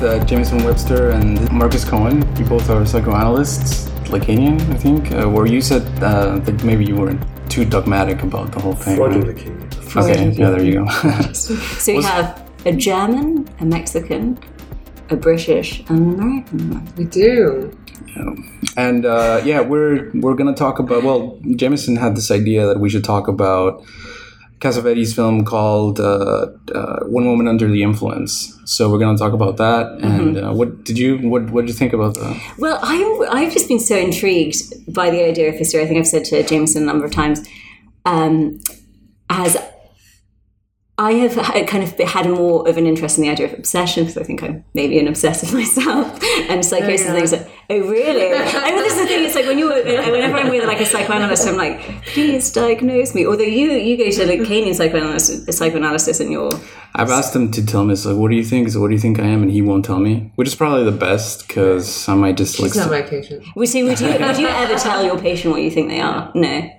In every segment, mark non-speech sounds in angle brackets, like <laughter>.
we're with uh, Jamieson Webster and Marcus Coelen. You both are psychoanalysts, Lacanian, I think. Uh, where you said uh, that maybe you weren't too dogmatic about the whole thing. Freudian right? Lacanian. Okay, yeah, there you go. <laughs> So we have a German, a Mexican, a British, and an American. We do. Yeah. and uh, yeah, we're we're gonna talk about. Well, Jamieson had this idea that we should talk about Cassavetes' film called uh, uh, "One Woman Under the Influence." So we're gonna talk about that. And uh, what did you what what did you think about that? Well, I'm, I've just been so intrigued by the idea of hysteria. I think I've said to Jamieson a number of times, um, as I have kind of had more of an interest in the idea of obsession because I think I'm maybe an obsessive <laughs> myself, and psychosis and things. Like, oh, really? <laughs> I mean, this is the thing. It's like when you, whenever I'm with like a psychoanalyst, I'm like, please diagnose me. Although you, you go to like Lacanian psychoanalyst, psychoanalysis, and you're I've asked him to tell me. So what do you think? So what do you think I am? And he won't tell me, which is probably the best because I might just like. It's not my patient. Would you, would you would <laughs> you ever tell your patient what you think they are? No.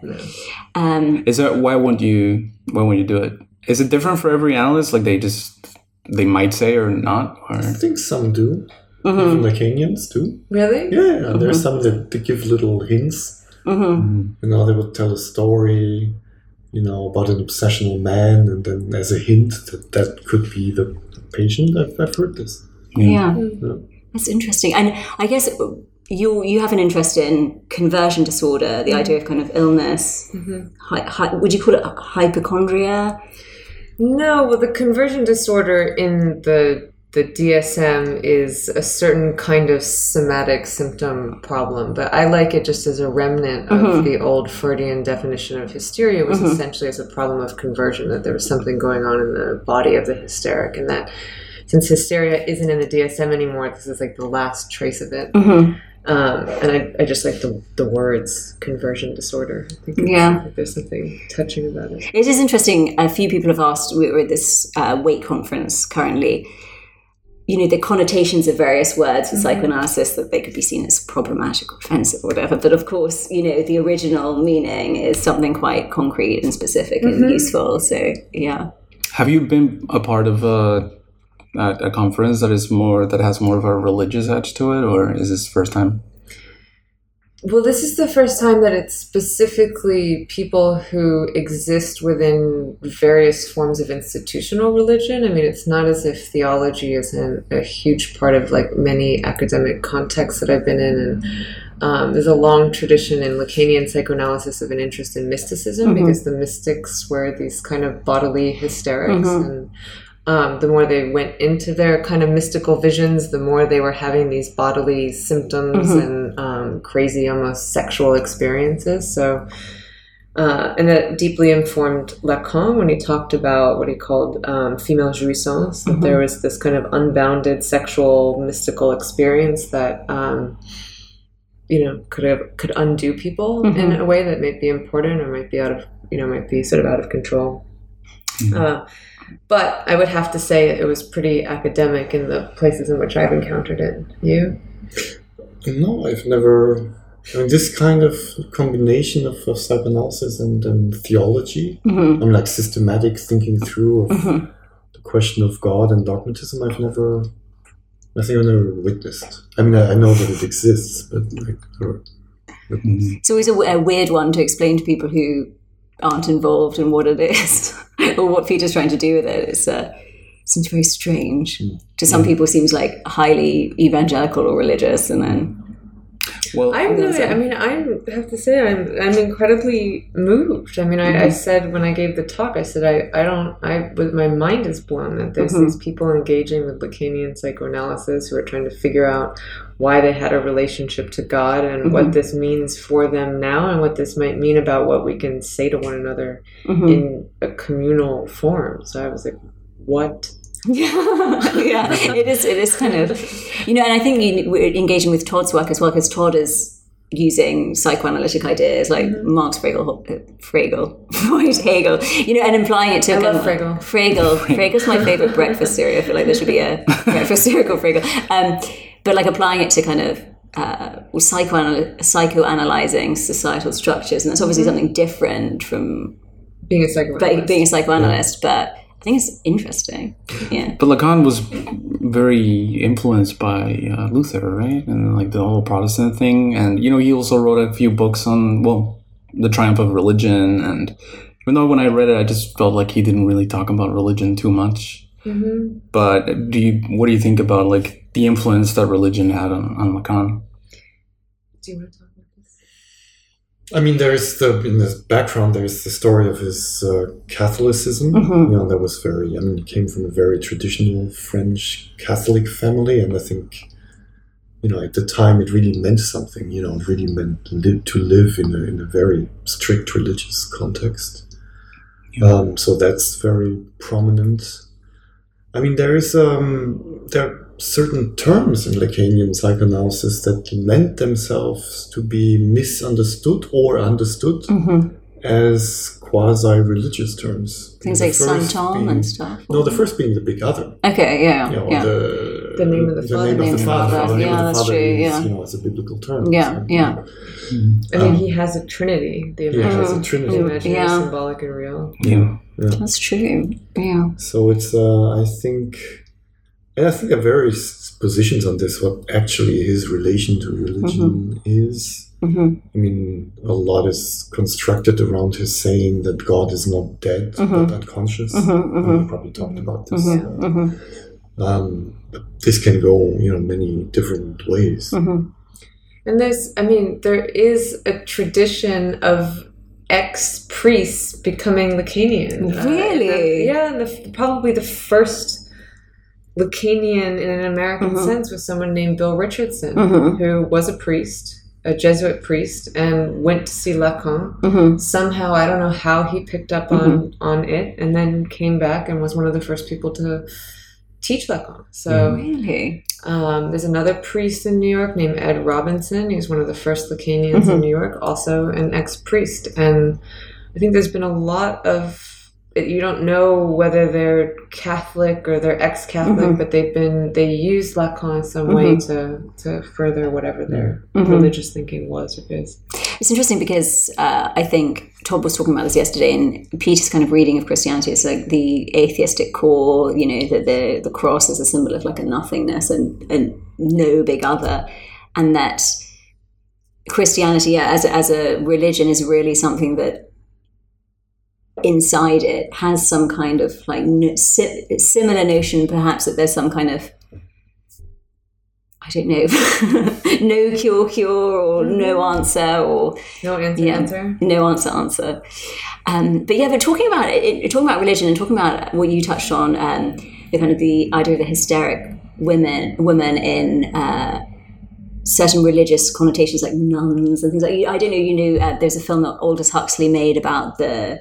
Um, Is that why won't you? Why won't you do it? Is it different for every analyst? Like they just they might say or not, or I think some do. Even mm-hmm. Lacanians do. Really? Yeah, yeah. There's mm-hmm. some that, that give little hints. Mm-hmm. You know, they would tell a story, you know, about an obsessional man, and then as a hint that that could be the patient. I've, I've heard this. yeah. Yeah. That's interesting. And I guess you you have an interest in conversion disorder, the idea of kind of illness. Hy- hy- would you call it hypochondria? No, well, the conversion disorder in the the DSM is a certain kind of somatic symptom problem, but I like it just as a remnant of mm-hmm. the old Freudian definition of hysteria was mm-hmm. essentially as a problem of conversion that there was something going on in the body of the hysteric, and that since hysteria isn't in the DSM anymore, this is like the last trace of it. Mm-hmm. Um, and I, I just like the, the words conversion disorder. I think it's- Yeah. I think there's something touching about it. It is interesting. A few people have asked. We were at this uh, weight conference currently. You know the connotations of various words in psychoanalysis that they could be seen as problematic or offensive or whatever. But of course, you know the original meaning is something quite concrete and specific and useful. So yeah. have you been a part of a a, a conference that is more that has more of a religious edge to it, or is this first time? Well, this is the first time that it's specifically people who exist within various forms of institutional religion. I mean, it's not as if theology isn't a huge part of like many academic contexts that I've been in. And um, there's a long tradition in Lacanian psychoanalysis of an interest in mysticism because the mystics were these kind of bodily hysterics. And um, the more they went into their kind of mystical visions, the more they were having these bodily symptoms and um, crazy, almost sexual experiences. So, uh, and that deeply informed Lacan when he talked about what he called um, female jouissance, that there was this kind of unbounded sexual mystical experience that. Um, you know, could have could undo people in a way that might be important or might be out of you know might be sort of out of control. Uh, but I would have to say it was pretty academic in the places in which I've encountered it. You? No, I've never. I mean, this kind of combination of, of psychoanalysis and, and theology, Mm-hmm. I'm like systematic thinking through of the question of God and dogmatism. I've never, I think I've never witnessed. I mean, I, I know that it exists, but like, never witnessed. It's always a, a weird one to explain to people who aren't involved in what it is <laughs> or what Peter's trying to do with it. It's uh, seems very strange. To some people, seems like highly evangelical or religious, and then Well, I'm really. I mean, I have to say, I'm. I'm incredibly moved. I mean, I, I mm-hmm. said when I gave the talk, I said, I, I don't. I, with my mind is blown that there's mm-hmm. these people engaging with Lacanian psychoanalysis who are trying to figure out why they had a relationship to God and what mm-hmm. this means for them now, and what this might mean about what we can say to one another in a communal form. So I was like, what? Yeah, <laughs> yeah, it is. It is kind of, you know, and I think you, we're engaging with Todd's work as well because Todd is using psychoanalytic ideas like Marx, Frege, Frege, Freud, <laughs> Hegel, you know, and implying it to. I love Frege. Frege, Frege's my favorite breakfast cereal. I feel like there should be a <laughs> breakfast cereal called Frege. Um, but like applying it to kind of uh, psychoanal- psychoanalyzing societal structures, and that's obviously something different from Being a psychoanalyst. being a psychoanalyst, but I think it's interesting. Yeah. But Lacan was very influenced by uh, Luther, right? And like the whole Protestant thing. And, you know, he also wrote a few books on, well, the triumph of religion. And even though when I read it, I just felt like he didn't really talk about religion too much. Mm-hmm. But do you, what do you think about like the influence that religion had on, on Lacan? Do you want to talk about this? I mean, there's the in the background. There's the story of his uh, Catholicism. Mhm. You know, that was very. I mean, he came from a very traditional French Catholic family, and I think, you know, at the time, it really meant something. You know, it really meant li- to live in a in a very strict religious context. Um, so that's very prominent. I mean, there is um, there are certain terms in Lacanian psychoanalysis that lend themselves to be misunderstood or understood Mm-hmm. as quasi-religious terms. Things like Saint first Tom and stuff. No, the first being the big other. Okay, yeah, You know, yeah. the, The name of the father. name Name of of the the father. father. The name Yeah, the that's father true, is, yeah. you know, it's a biblical term. Yeah, So, yeah. I mean, Um, he has a trinity. The He has a trinity. the imaginary, Yeah. symbolic, and real. Yeah. That's true. Yeah. So it's, uh, I think, and I think there are various positions on this. What actually his relation to religion is. Mm-hmm. I mean, a lot is constructed around his saying that God is not dead Mhm. but unconscious. Mhm, And mhm. We probably talked about this. Mhm, uh, mm-hmm, um, this can go, you know, many different ways. mm-hmm. And there's, I mean, there is a tradition of ex priests becoming Lacanian. Uh, Really? the- yeah, and the, probably the first Lacanian in an American Mhm. sense was someone named Bill Richardson, Mhm. who was a priest, a Jesuit priest, and went to see Lacan. Mm-hmm. Somehow, I don't know how he picked up on on it, and then came back and was one of the first people to teach Lacan. So. Really? Um, there's another priest in New York named Ed Robinson. He's one of the first Lacanians in Mhm. New York, also an ex priest. And I think there's been a lot of you don't know whether they're Catholic or they're ex Catholic, Mhm. but they've been they use Lacan in some way to to further whatever their Mhm. religious thinking was or is. It's interesting because uh, I think Todd was talking about this yesterday, and Peter's kind of reading of Christianity is like the atheistic core, you know, that the the cross is a symbol of like a nothingness and and no big other, and that Christianity as as a religion is really something that inside it has some kind of like similar notion, perhaps that there's some kind of I don't know, <laughs> no cure, cure, or no answer, or No answer, Yeah. answer. no answer, answer. Um, but yeah, but talking about it, talking about religion and talking about what you touched on, um, the kind of the idea of the hysteric women, women in uh, certain religious connotations, like nuns and things like. I don't know. You know, uh, there's a film that Aldous Huxley made about the.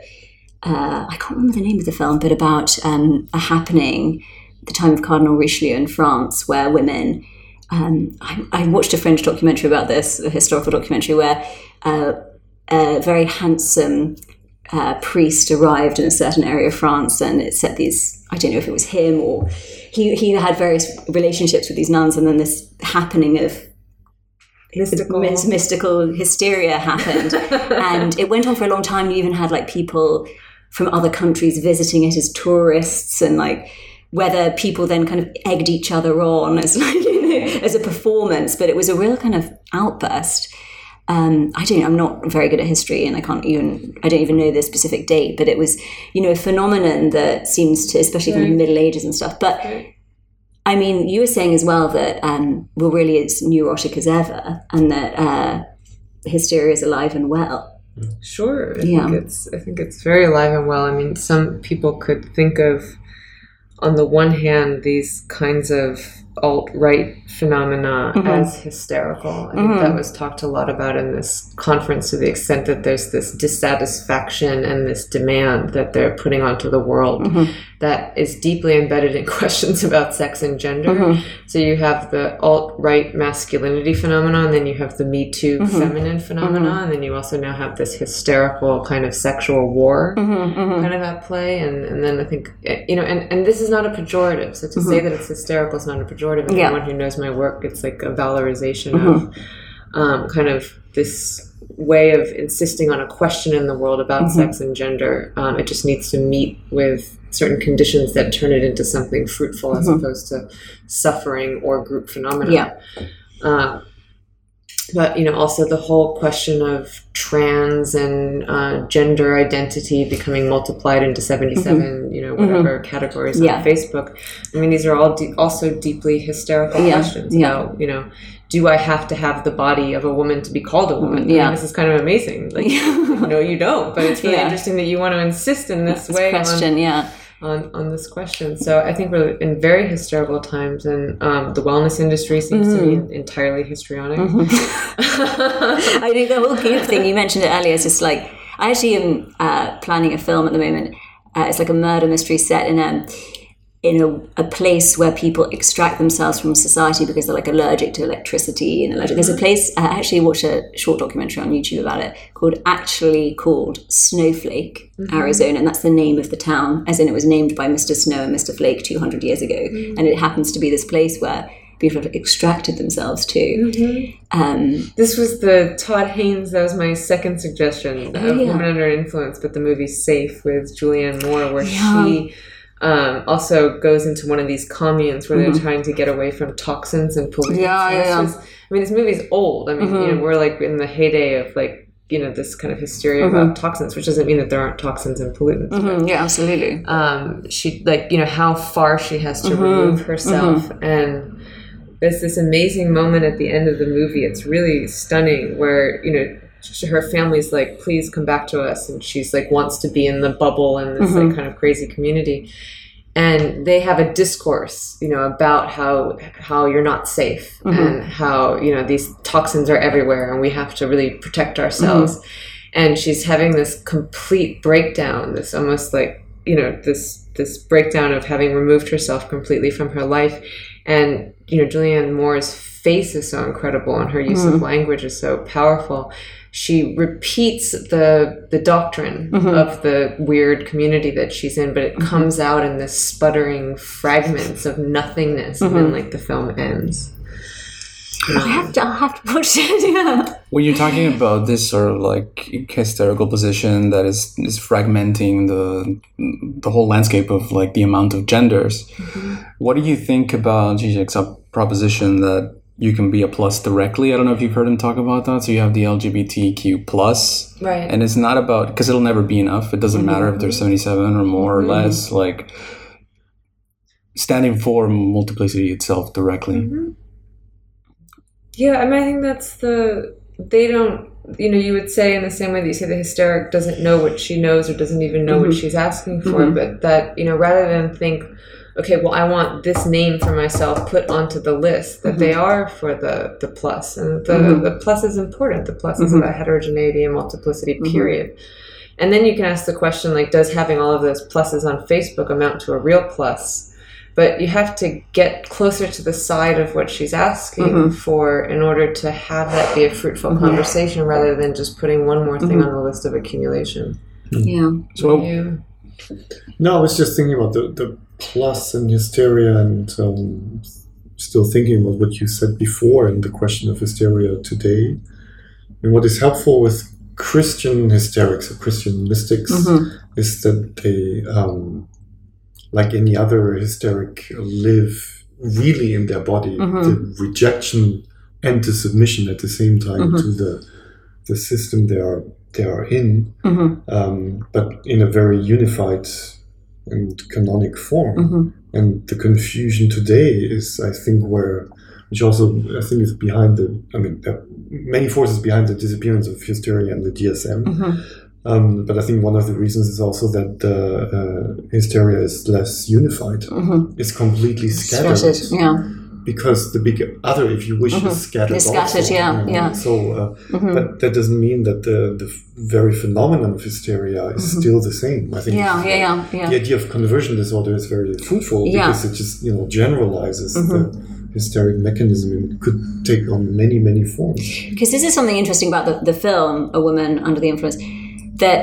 Uh, I can't remember the name of the film, but about um, a happening at the time of Cardinal Richelieu in France, where women. Um, I, I watched a French documentary about this, a historical documentary where uh, a very handsome uh, priest arrived in a certain area of France, and it set these. I don't know if it was him or he. He had various relationships with these nuns, and then this happening of Mystical. mys- mystical hysteria happened, <laughs> and it went on for a long time. You even had like people from other countries visiting it as tourists, and like whether people then kind of egged each other on as <laughs> like, you know, as a performance, but it was a real kind of outburst. Um, I don't. I'm not very good at history, and I can't even. I don't even know the specific date. But it was, you know, a phenomenon that seems to, especially from the Middle Ages and stuff. But Right. I mean, you were saying as well that um, we're really as neurotic as ever, and that uh, hysteria is alive and well. Sure. I Yeah. think it's I think it's very alive and well. I mean, some people could think of on the one hand these kinds of alt right phenomena Mhm. as hysterical. I think Mhm. that was talked a lot about in this conference to the extent that there's this dissatisfaction and this demand that they're putting onto the world Mhm. That is deeply embedded in <laughs> questions about sex and gender. Mhm. So you have the alt right masculinity phenomenon, and then you have the Me Too Mhm. feminine phenomenon, and then you also now have this hysterical kind of sexual war Mhm, mhm. kind of at play. And, and then I think, eh, you know, and, and this is not a pejorative. So to say that it's hysterical is not a pejorative. And Yeah. Anyone who knows my work, it's like a valorization of um, kind of this way of insisting on a question in the world about sex and gender. Um, it just needs to meet with certain conditions that turn it into something fruitful as opposed to suffering or group phenomena. Yeah. Uh, but you know, also the whole question of trans and uh, gender identity becoming multiplied into seventy-seven, you know, whatever categories Mm-hmm. Yeah. on Facebook. I mean, these are all de- also deeply hysterical Yeah. questions. Yeah. About, you know, do I have to have the body of a woman to be called a woman? I mean, Yeah. this is kind of amazing. Like, <laughs> no, you don't. But it's really Yeah. interesting that you want to insist in this This way on- yeah. on, on this question. So I think we're in very hysterical times, and um, the wellness industry seems to Mm-hmm. be entirely histrionic. <laughs> I think the whole goop thing you mentioned it earlier is just like I actually am uh, planning a film at the moment. Uh, it's like a murder mystery set in a in a, a place where people extract themselves from society because they're like allergic to electricity and allergic. There's a mm. place I actually watched a short documentary on YouTube about it called actually called Snowflake, mm-hmm. Arizona, and that's the name of the town, as in it was named by Mr. Snow and Mr. Flake 200 years ago, mm. and it happens to be this place where people have extracted themselves to. Mm-hmm. Um, This was the Todd Haynes. That was my second suggestion of Oh, yeah. Woman Under Influence, but the movie Safe with Julianne Moore, where Yeah. she um, also goes into one of these communes where Mm-hmm. they're trying to get away from toxins and pollutants. Yeah, yeah. I mean, this movie's old. I mean, Mm-hmm. know, we're like in the heyday of like you know this kind of hysteria Mm-hmm. about toxins, which doesn't mean that there aren't toxins and pollutants. mhm, yeah, absolutely. um, she like you know how far she has Mm-hmm. to remove herself and there's this amazing moment at the end of the movie it's really stunning where you know sh- her family's like please come back to us and she's like wants to be in the bubble and this Mm-hmm. like kind of crazy community and they have a discourse you know about how how you're not safe Mm-hmm. and how you know these toxins are everywhere and we have to really protect ourselves Mm-hmm. and she's having this complete breakdown this almost like you know this this breakdown of having removed herself completely from her life and you know julianne moore's face is so incredible and her use of language is so powerful she repeats the the doctrine mm-hmm. of the weird community that she's in but it mm-hmm. comes out in this sputtering fragments of nothingness and then mm-hmm. like the film ends I have to, I'll have to watch it. <laughs> Yeah. When you're talking about this sort of like hysterical position that is is fragmenting the the whole landscape of like the amount of genders, what do you think about Zizek's proposition that you can be a plus directly? I don't know if you've heard him talk about that. So you have the LGBTQ plus, right and it's not about because it'll never be enough. It doesn't matter if there's mm-hmm. 77 or more or mm-hmm. less. Like standing for multiplicity itself directly. Mm-hmm. Yeah, I mean, I think that's the they don't. You know, you would say in the same way that you say the hysteric doesn't know what she knows or doesn't even know what she's asking for, but that you know, rather than think, okay, well, I want this name for myself put onto the list, that they mm-hmm. are for the the plus, and the the mm-hmm. plus is important. The plus is mm-hmm. about heterogeneity and multiplicity. Period. And then you can ask the question like, does having all of those pluses on Facebook amount to a real plus? But you have to get closer to the side of what she's asking for in order to have that be a fruitful conversation rather than just putting one more thing on the list of accumulation. Mm. Yeah. So You, No, I was just thinking about the, the plus and hysteria and um, still thinking about what you said before and the question of hysteria today. And what is helpful with Christian hysterics or Christian mystics is that they, um, like any other hysteric, live really in their body. The rejection and the submission at the same time to the the system they are they are in um, but in a very unified and canonic form. And the confusion today is, I think, where, which also I think is behind the, I mean, there are many forces behind the disappearance of hysteria and the DSM. Um, but I think one of the reasons is also that uh, uh, hysteria is less unified. It's completely scattered. Scattered. Yeah. Because the big other, if you wish, is mm-hmm. scattered. Is scattered, also, yeah, yeah. So, uh, mm-hmm. but that doesn't mean that the, the very phenomenon of hysteria is mm-hmm. still the same. I think Yeah. Yeah. Yeah. yeah, the idea of conversion disorder is very fruitful Yeah. because it just you know generalizes the hysteric mechanism and could take on many many forms. because this is something interesting about the, the film a woman under the influence that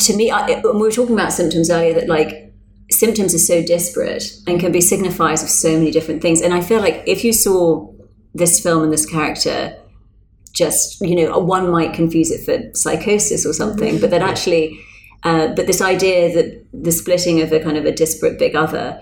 to me I, when we were talking about symptoms earlier that like symptoms are so disparate and can be signifiers of so many different things and i feel like if you saw this film and this character just you know one might confuse it for psychosis or something, but that actually, uh, but this idea that the splitting of a kind of a disparate big other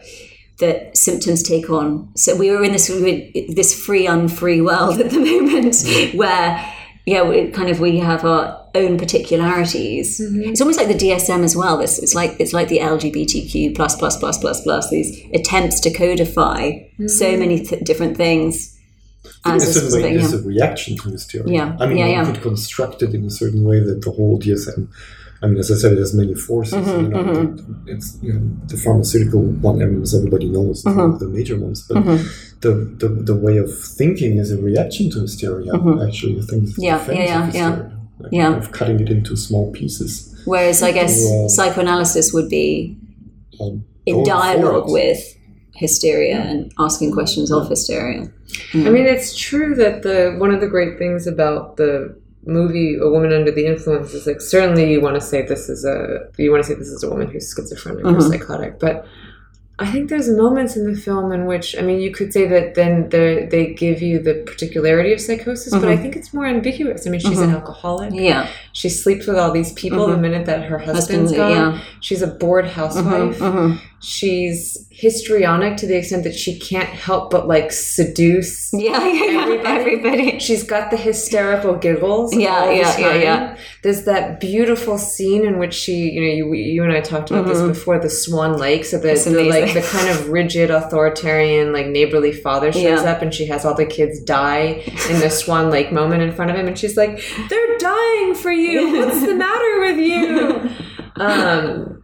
that symptoms take on. So we were in this this free unfree world <laughs> at the moment where yeah, we kind of we have our own particularities. It's almost like the DSM as well. This it's like it's like the LGBTQ plus plus plus plus plus these attempts to codify so many th- different things. As a certain way, is yeah. a reaction to hysteria. Yeah, I mean, yeah, yeah. could construct it in a certain way that the whole DSM. I mean, as I said, it has many forces. Mm-hmm, you know, It's you know, the pharmaceutical one. I mean, as everybody knows, Mm-hmm. one of the major ones. But the, the the way of thinking is a reaction to hysteria. Actually, I think Mm-hmm. Yeah, yeah, yeah, yeah. Hysteria. Like, Yeah. Of cutting it into small pieces. Whereas I guess Yeah. Uh, psychoanalysis would be Um, in dialogue forward. with hysteria and asking questions of hysteria. I mm. mean, it's true that the one of the great things about the movie "A Woman Under the Influence" is like certainly you want to say this is a you want to say this is a woman who's schizophrenic or mm-hmm. psychotic, but I think there's moments in the film in which I mean you could say that then they they give you the particularity of psychosis, but I mm-hmm. think it's more ambiguous. I mean, she's an mm-hmm. alcoholic. Yeah, She sleeps with all these people the mm-hmm. minute that her husband's Husband, gone. yeah. She's a bored housewife. She's histrionic to the extent that she can't help but like seduce yeah, <laughs> yeah. Everybody- Everybody. She's got the hysterical giggles. Yeah, yeah, yeah, yeah. There's that beautiful scene in which she, you know, you, you and I talked about this before, the Swan Lake. So the, Mm-hmm. The like the kind of rigid, authoritarian, like neighborly father shows Yeah. up, and she has all the kids die in the Swan Lake moment in front of him, and she's like, "They're dying for you. What's the <laughs> matter with you?" Um,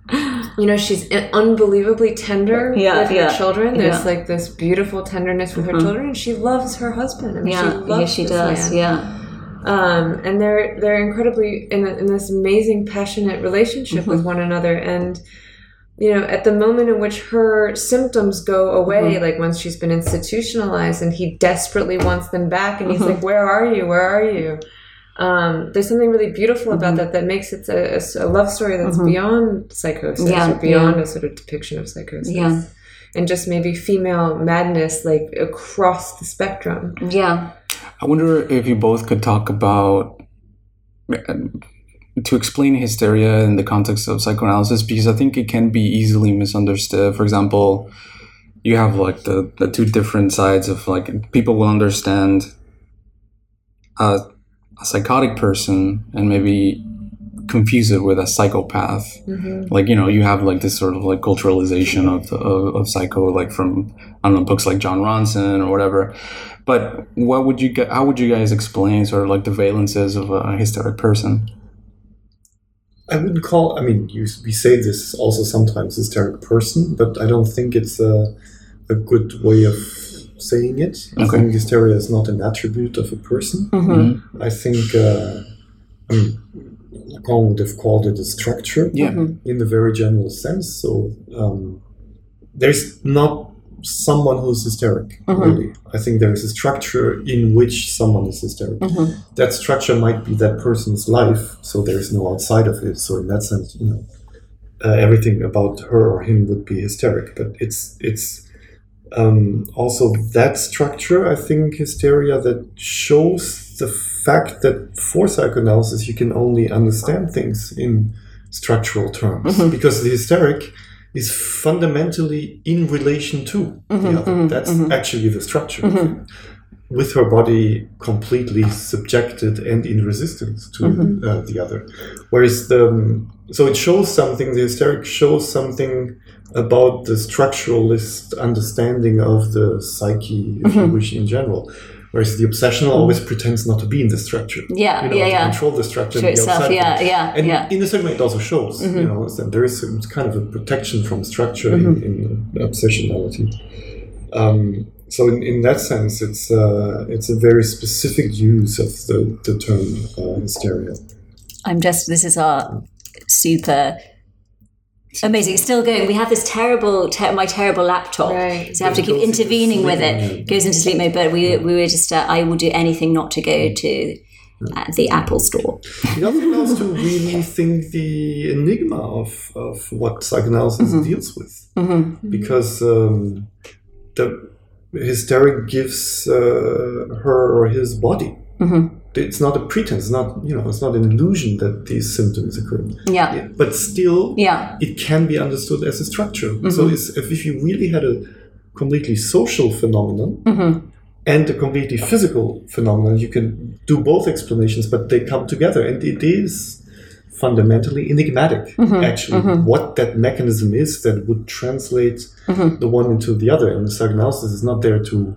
you know, she's unbelievably tender Yeah, with her yeah, children. There's yeah. Mm-hmm. like this beautiful tenderness with her children, and she loves her husband. I mean, she Yeah, loves yeah, she does. man. Yeah, Um, and they're they're incredibly in, in this amazing passionate relationship Mm-hmm. with one another. And you know, at the moment in which her symptoms go away, Mm-hmm. like once she's been institutionalized, and he desperately wants them back, and he's Mm-hmm. like, "Where are you? Where are you?" Um, there's something really beautiful Mm-hmm. about that that makes it a, a- a love story that's beyond psychosis Yeah, or beyond a sort of depiction of psychosis. Yeah. And just maybe female madness, like across the spectrum. yeah. I wonder if you both could talk about um, to explain hysteria in the context of psychoanalysis because I think it can be easily misunderstood. For example, you have like the, the two different sides of like people will understand a, a psychotic person and maybe confuse it with a psychopath. Mm-hmm. Like you know, you have like this sort of like culturalization of, of of psycho, like from I don't know books like Jon Ronson or whatever. But what would you get? How would you guys explain sort of like the valences of a hysteric person? I wouldn't call. I mean, you, we say this also sometimes hysteric person, but I don't think it's a, a good way of saying it. I think hysteria is not an attribute of a person. Mm-hmm. I think uh, I Lacan would have called it a structure Yeah. in the very general sense. So um, there's not someone who's hysteric, really. I think there is a structure in which someone is hysteric. That structure might be that person's life, so there's no outside of it. So in that sense, you know, uh, everything about her or him would be hysteric. But it's it's um, also that structure. I think hysteria that shows the fact that for psychoanalysis you can only understand things in structural terms mm-hmm. because the hysteric is fundamentally in relation to the mm-hmm, other. Mm-hmm, That's actually the structure. With her body completely subjected and in resistance to uh, the other. Whereas the, um, so it shows something, the hysteric shows something about the structuralist understanding of the psyche, if you wish, in general. Whereas the obsessional always pretends not to be in the structure. Yeah, you know, yeah, to yeah. control the structure be itself, yeah, yeah, And yeah. Mm-hmm. in a certain way, it also shows, you know, that there is a, kind of a protection from structure Mm-hmm. in, in obsessionality. Um, so in, in that sense, it's uh, it's a very specific use of the, the term uh, hysteria. I'm just, this is our super amazing. It's still going. We have this terrible, ter- my terrible laptop. Right. So I have to keep intervening with sleep it. mode. goes into sleep mode. But we, we were just, uh, I will do anything not to go to uh, the Apple store. It also allows to really <laughs> think the enigma of, of what psychoanalysis Mm-hmm. deals with. Because um, the hysteric gives uh, her or his body. It's not a pretense. It's not you know. It's not an illusion that these symptoms occur. Yeah. But still, Yeah. it can be understood as a structure. Mm-hmm. So it's, if, if you really had a completely social phenomenon Mm-hmm. and a completely physical phenomenon, you can do both explanations, but they come together, and it is fundamentally enigmatic. Mm-hmm. Actually, what that mechanism is that would translate Mm-hmm. the one into the other, and the psychoanalysis is not there to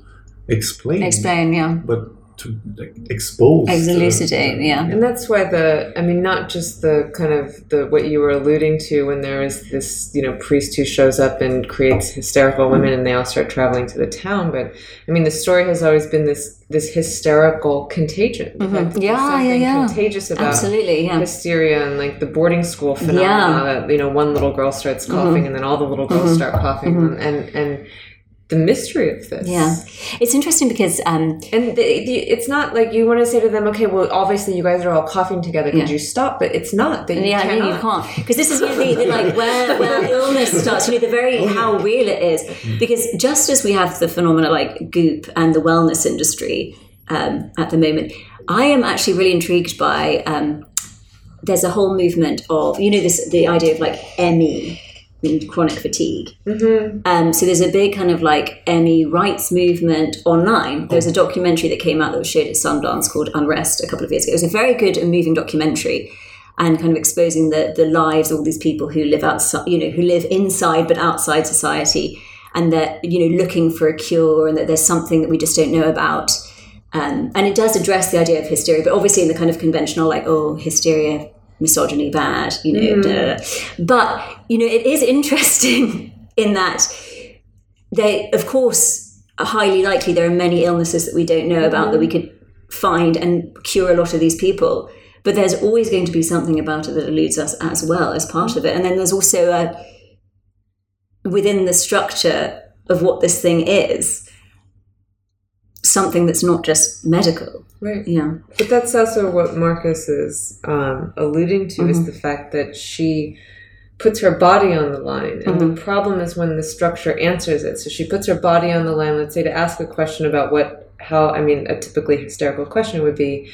explain, Explain, yeah. but to like, expose, uh, Elucidate, yeah. And that's why the I mean not just the kind of the what you were alluding to when there is this, you know, priest who shows up and creates hysterical women and they all start traveling to the town, but I mean the story has always been this this hysterical contagion. The fact that there's Mm-hmm. Yeah, yeah, yeah. contagious about Absolutely, yeah. hysteria and like the boarding school phenomena Yeah. Mm-hmm. that you know one little girl starts coughing and then all the little girls start coughing and and the mystery of this Yeah. It's interesting because um, and the, the, it's not like you want to say to them, okay, well, obviously you guys are all coughing together. Could Yeah. you stop? But it's not that you Yeah, cannot. you can't. Because this is know, the, like where, where <laughs> illness starts, you know, the very how real it is. Because just as we have the phenomena like Goop and the wellness industry um, at the moment, I am actually really intrigued by. Um, there's a whole movement of you know this the idea of like ME, chronic fatigue. Um, so there's a big kind of like ME rights movement online. There was a documentary that came out that was showed at Sundance called Unrest a couple of years ago. It was a very good and moving documentary and kind of exposing the the lives of all these people who live outside, you know, who live inside but outside society, and that you know looking for a cure, and that there's something that we just don't know about. Um, and it does address the idea of hysteria, but obviously in the kind of conventional, like, oh, hysteria, misogyny, bad, you know. Mm. duh. But, you know, it is interesting <laughs> in that they, of course, are highly likely there are many illnesses that we don't know about that we mm-hmm. could find and cure a lot of these people. But there's always going to be something about it that eludes us as well as part of it. And then there's also a, within the structure of what this thing is, something that's not just medical. Right. Yeah. But that's also what Marcus is um, alluding to is the fact that she puts her body on the line. And the problem is when the structure answers it. So she puts her body on the line, let's say to ask a question about what, how, I mean, a typically hysterical question would be,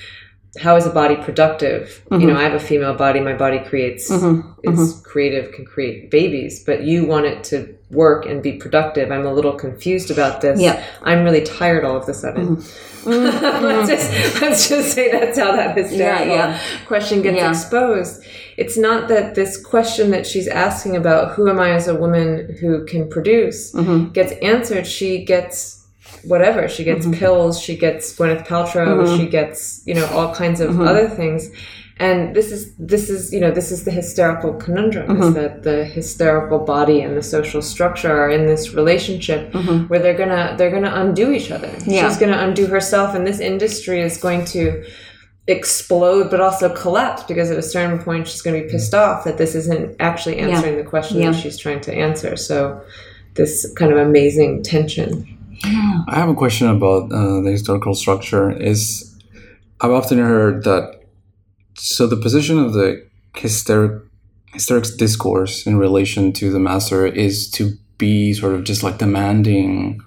how is a body productive? You know, mm-hmm. I have a female body, my body creates, mm-hmm. is mm-hmm. creative, can create babies, but you want it to work and be productive. I'm a little confused about this. Yeah. I'm really tired all of a sudden. <laughs> let's, just, let's just say that's how that hysterical Yeah, yeah. question gets Yeah. exposed. It's not that this question that she's asking about who am I as a woman who can produce Mm-hmm. gets answered. She gets whatever. She gets Mm-hmm. pills. She gets Gwyneth Paltrow. She gets you know all kinds of Mm-hmm. other things. And this is this is you know this is the hysterical conundrum Mm-hmm. is that the hysterical body and the social structure are in this relationship where they're gonna they're gonna undo each other. Mm-hmm. Yeah. She's gonna undo herself, and this industry is going to explode but also collapse because at a certain point she's going to be pissed off that this isn't actually answering the question Yeah. that she's trying to answer so this kind of amazing tension I have a question about uh, the historical structure. Is I've often heard that so the position of the hysteric hysterics discourse in relation to the master is to be sort of just like demanding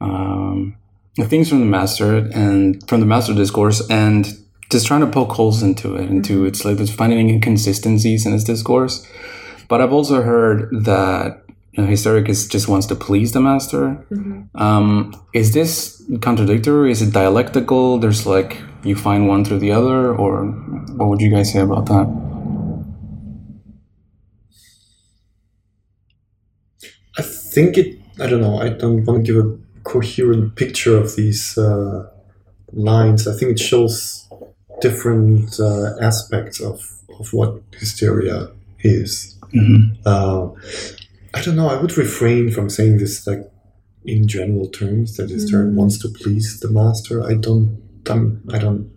um, things from the master and from the master discourse and just trying to poke holes into it into its like just finding inconsistencies in its discourse. But I've also heard that you know, Hystericus just wants to please the master. Um, is this contradictory? Is it dialectical? There's like you find one through the other, or what would you guys say about that? I think it. I don't know. I don't want to give a coherent picture of these uh, lines. I think it shows different uh, aspects of of what hysteria is. Uh, I don't know. I would refrain from saying this like in general terms that hysteria mm. wants to please the master. I don't. I'm, I don't.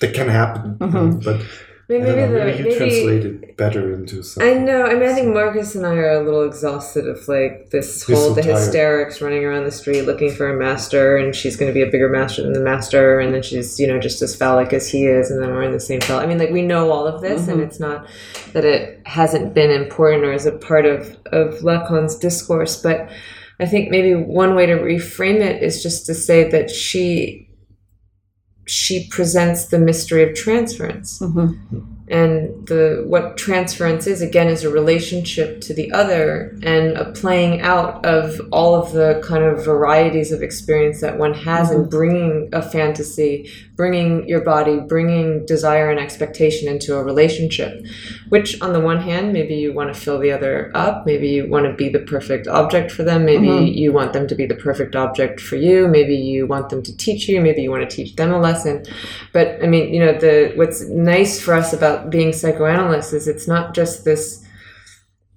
That can happen, mm-hmm. but. Maybe, I don't know, the, maybe you maybe translate it better into something. I know. I mean, I think Marcus and I are a little exhausted of like this He's whole so the tired. hysterics running around the street looking for a master, and she's going to be a bigger master than the master, and then she's you know just as phallic as he is, and then we're in the same phallic. I mean, like we know all of this, and mm-hmm. it's not that it hasn't been important or is a part of of Lacan's discourse, but I think maybe one way to reframe it is just to say that she she presents the mystery of transference. Mm-hmm. And the what transference is again is a relationship to the other and a playing out of all of the kind of varieties of experience that one has and mm-hmm. bringing a fantasy, bringing your body, bringing desire and expectation into a relationship. Which on the one hand, maybe you want to fill the other up, maybe you want to be the perfect object for them, maybe mm-hmm. you want them to be the perfect object for you, maybe you want them to teach you, maybe you want to teach them a lesson. But I mean, you know, the what's nice for us about being psychoanalysts is it's not just this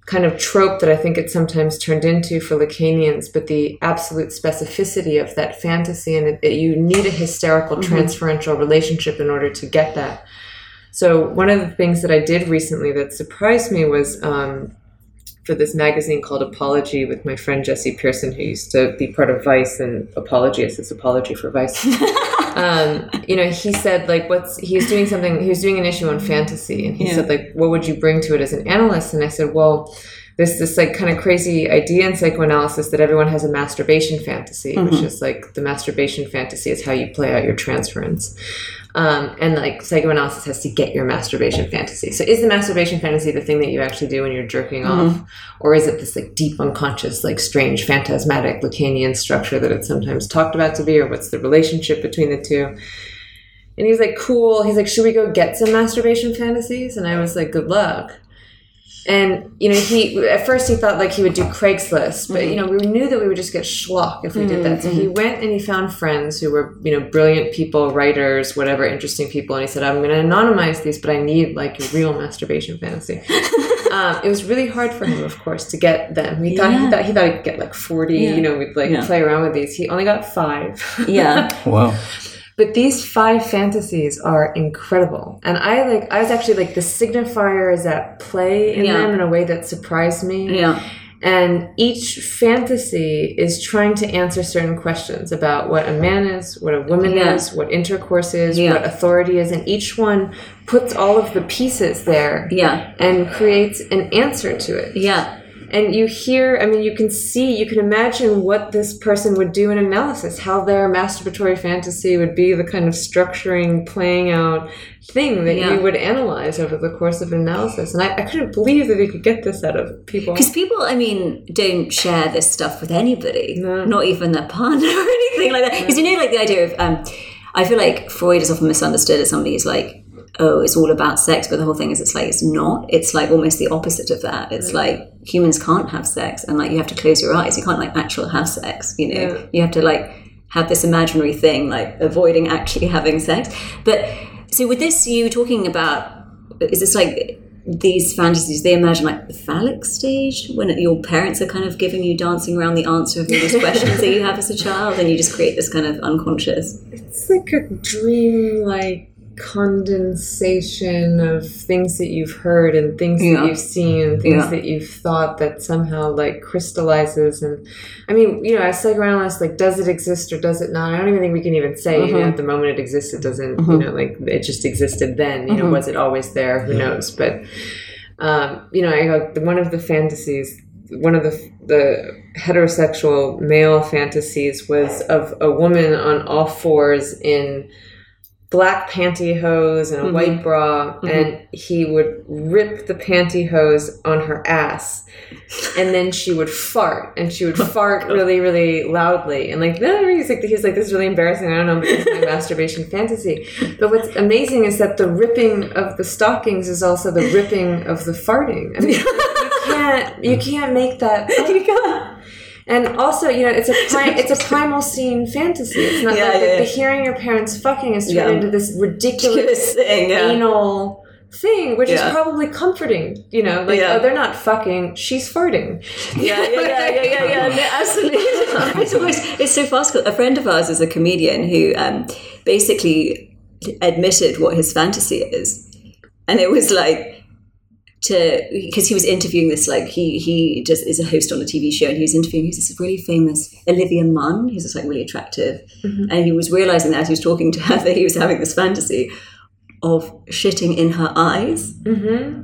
kind of trope that I think it's sometimes turned into for Lacanians, but the absolute specificity of that fantasy, and it, it- you need a hysterical transferential relationship in order to get that. So one of the things that I did recently that surprised me was um, for this magazine called Apology with my friend Jesse Pearson, who used to be part of Vice, and Apology is his apology for Vice. <laughs> um, you know, he said like, what's he was doing something. He was doing an issue on fantasy, and he Yeah. said like, what would you bring to it as an analyst? And I said, well. There's this like kind of crazy idea in psychoanalysis that everyone has a masturbation fantasy, which is like the masturbation fantasy is how you play out your transference. Um, and like psychoanalysis has to get your masturbation fantasy. So is the masturbation fantasy the thing that you actually do when you're jerking off, or is it this like deep unconscious, like strange phantasmatic Lacanian structure that it's sometimes talked about to be, or what's the relationship between the two? And he's like, cool. He's like, should we go get some masturbation fantasies? And I was like, good luck. And you know, he at first he thought like he would do Craigslist, but you know, we knew that we would just get schlock if we did that. So he went and he found friends who were you know brilliant people, writers, whatever, interesting people, and he said, "I'm going to anonymize these, but I need like a real masturbation fantasy." <laughs> um, it was really hard for him, of course, to get them. He thought he thought he thought he'd get like forty. Yeah. You know, we'd like Yeah. play around with these. He only got five. Yeah. <laughs> Wow. But these five fantasies are incredible. And I like I was actually like the signifier is at play in Yeah. them in a way that surprised me. Yeah. And each fantasy is trying to answer certain questions about what a man is, what a woman Yeah. is, what intercourse is, Yeah. what authority is, and each one puts all of the pieces there Yeah. and creates an answer to it Yeah. And you hear i mean you can see you can imagine what this person would do in analysis how their masturbatory fantasy would be the kind of structuring playing out thing that Yeah. you would analyze over the course of an analysis and i, I couldn't believe that we could get this out of people Because people, I mean, don't share this stuff with anybody, No. not even their partner <laughs> or anything like that. Because you know, like the idea of, um, I feel like Freud is often misunderstood as somebody who's like, oh, it's all about sex, but the whole thing is, it's like it's not. It's like almost the opposite of that. It's like humans can't have sex, and like you have to close your eyes. You can't like actually have sex. You know, Yeah. you have to like have this imaginary thing, like avoiding actually <laughs> having sex. But so with this, you were talking about is this like these fantasies they imagine like the phallic stage when your parents are kind of giving you dancing around the answer of all these questions that you have as a child and you just create this kind of unconscious it's like a dream like condensation of things that you've heard and things Yeah. that you've seen and things Yeah. that you've thought that somehow like crystallizes and i mean you know as psychoanalysts like does it exist or does it not i don't even think we can even say you know, Mhm. at the moment it exists it doesn't you know like it just existed then you know Mhm. was it always there who knows but um, you know I, one of the fantasies one of the the heterosexual male fantasies was of a woman on all fours in black pantyhose and a Mhm. white bra and he would rip the pantyhose on her ass. And then she would fart and she would <laughs> fart really really loudly. And like no he's like he's like this is really embarrassing. I don't know is my <laughs> masturbation fantasy. But what's amazing is that the ripping of the stockings is also the ripping of the farting. I mean you <laughs> can't you can't make that you can't and also, you know, it's a <laughs> it's a primal scene fantasy. It's not Yeah, like the, yeah, the yeah. hearing your parents fucking is turned Yeah. into this ridiculous <laughs> thing yeah. anal thing, which Yeah. is probably comforting. You know, like Yeah. oh, they're not fucking, she's farting. yeah, yeah, yeah, yeah, yeah, yeah. No, <laughs> absolutely. it's, always, it's so farcical. A friend of ours is a comedian who um, basically admitted what his fantasy is, and it was like to because he was interviewing this like he he just is a host on a TV show and he was interviewing who's this really famous Olivia Munn who's just like really attractive and he was realizing that as he was talking to her <laughs> that he was having this fantasy of shitting in her eyes Mm-hmm.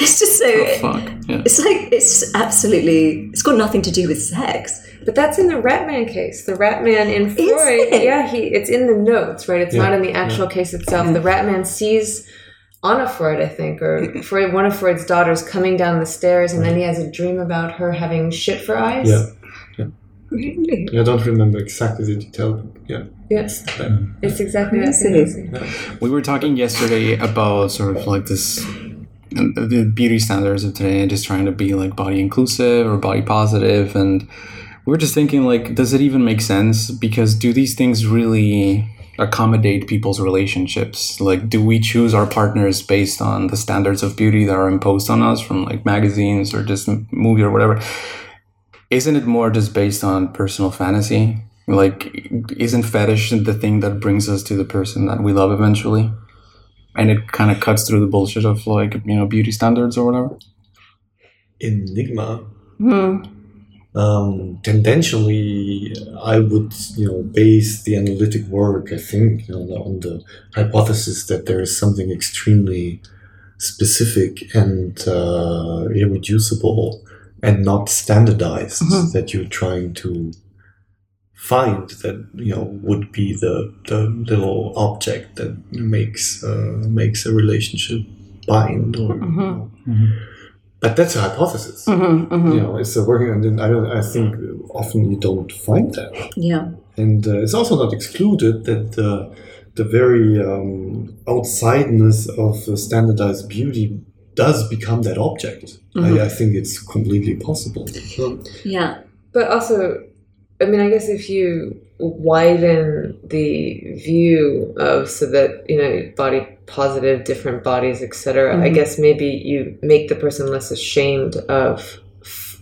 it's just so Oh, fuck. Yeah. it's like it's absolutely it's got nothing to do with sex But that's in the Ratman case. The Ratman in Freud, yeah, he it's in the notes, right? It's Yeah, not in the actual case itself. The Ratman sees Anna Freud, I think, or <clears throat> Freud, one of Freud's daughters, coming down the stairs, and then he has a dream about her having shit for eyes. Yeah. Really? I don't remember exactly the detail. But yeah. Yes, that- it's exactly that. Amazing. thing. We were talking yesterday about sort of like this um, the beauty standards of today and just trying to be like body inclusive or body positive and we were just thinking like does it even make sense because do these things really accommodate people's relationships? Like do we choose our partners based on the standards of beauty that are imposed on us from like magazines or just movie or whatever? Isn't it more just based on personal fantasy? Like isn't fetish the thing that brings us to the person that we love eventually? And it kind of cuts through the bullshit of like you know beauty standards or whatever? Enigma. Hmm. Um, tendentially, I would you know base the analytic work. I think you know on the hypothesis that there is something extremely specific and uh, irreducible and not standardized Mhm. that you're trying to find that you know would be the, the little object that makes uh, makes a relationship bind or you know. But that's a hypothesis Mhm, mhm. you know it's a working and then i don't i think often you don't find that Yeah. and uh, it's also not excluded that the the very um, outsideness of uh, standardized beauty does become that object Mhm. I, I think it's completely possible Yeah. But also, I mean, I guess if you widen the view of so that you know body positive, different bodies, etc. I Mhm. guess maybe you make the person less ashamed of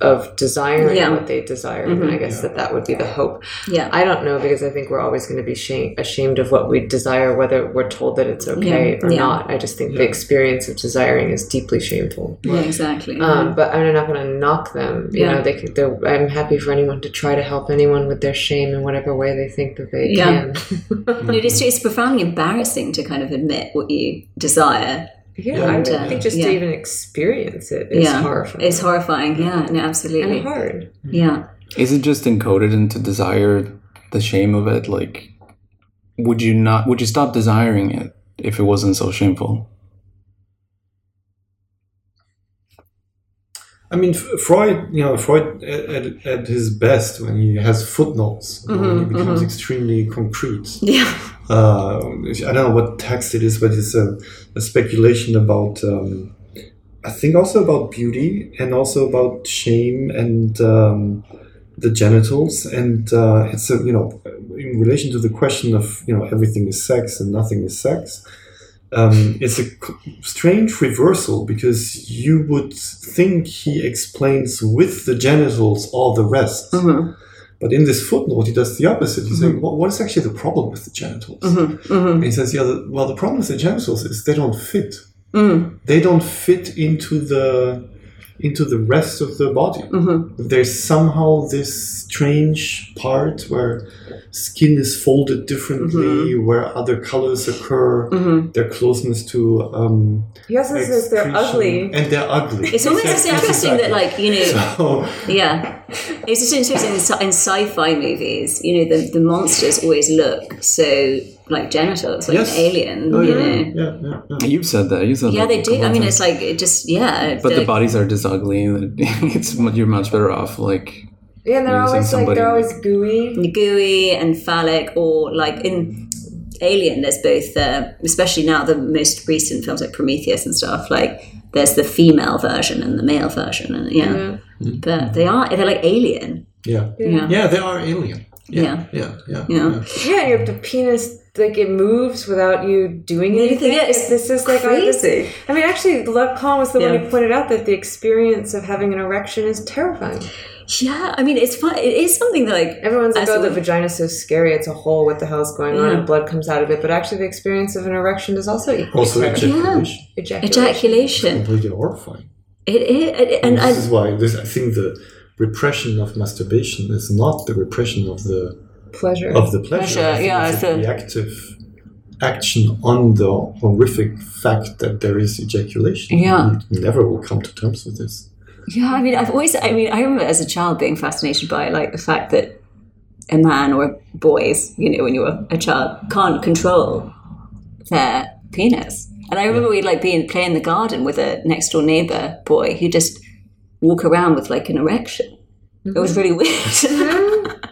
of desiring Yeah. what they desire, and I Mhm. guess that that would be the hope. Yeah. I don't know because I think we're always going to be shame, ashamed of what we desire, whether we're told that it's okay Yeah. or Yeah. not. I just think the experience of desiring is deeply shameful. Yeah, exactly. Um, but I'm not going to knock them. You Yeah. know, they could. They're, I'm happy for anyone to try to help anyone with their shame in whatever way they think that they Yeah. can. And it is, it's profoundly embarrassing to kind of admit what you desire. Yeah, I And, uh, think just yeah. to even experience it is yeah. horrifying. It's horrifying. Yeah, no, absolutely. and hard. Yeah. is it just encoded into desire the shame of it like would you not would you stop desiring it if it wasn't so shameful I mean, Freud, you know, Freud at, at, at his best when he has footnotes, when Mhm, he becomes mhm. extremely concrete. Yeah. Uh, I don't know what text it is, but it's a, a speculation about, um, I think also about beauty and also about shame and um, the genitals. And uh, it's a, you know, in relation to the question of, you know, everything is sex and nothing is sex. Um, it's a strange reversal because you would think he explains with the genitals all the rest. hmm But in this footnote, he does the opposite. He's saying, well, what is actually the problem with the genitals? hmm hmm And he says, yeah, the, well, the problem with the genitals is they don't fit. Mm. They don't fit into the into the rest of the body. hmm There's somehow this strange part where skin is folded differently, where other colors occur, hmm their closeness to um, He also says they're ugly. and they're ugly. It's almost just interesting that, like, you know, <laughs> So, yeah. It's just interesting in, sci- in sci-fi movies, you know, the, the monsters always look so like genitals, like Yes. an alien, oh, you yeah, know. yeah, yeah, yeah. you've said that you said Yeah, that they a do. I mean, times. it's like it just yeah. but the they're- bodies are just ugly <laughs> it's you're much better off like Yeah, and they're Using always like they're always gooey. gooey and phallic, or like in Alien, there's both, uh, especially now the most recent films like Prometheus and stuff. Like there's the female version and the male version, and yeah, but they are they're like Alien. yeah. Yeah, Yeah, they are alien. Yeah, Yeah, yeah. Yeah. Yeah, your the penis like it moves without you doing anything. Yeah, it's this is like this- crazy. I mean, actually, Lacan was the one who pointed out that the experience of having an erection is terrifying. yeah. I mean, it's fun. It is something that like Everyone's like, As "Oh, the woman- vagina's so scary; it's a hole. What the hell's going on?" And blood comes out of it. But actually, the experience of an erection is also equally Also terrifying. ejaculation. ejaculation. ejaculation. Completely horrifying. It is, and, And and this is why this, I think the repression of masturbation is not the repression of the pleasure. of the pleasure. Pleasure, I think yeah, it's it's a a- reactive action on the horrific fact that there is ejaculation. Yeah. We never will come to terms with this. Yeah, I mean, I've always, I mean, I remember as a child being fascinated by like the fact that a man or boys, you know, when you were a child, can't control their penis. And I remember we'd like being play in the garden with a next door neighbor boy who just walk around with like an erection. It was really weird. <laughs>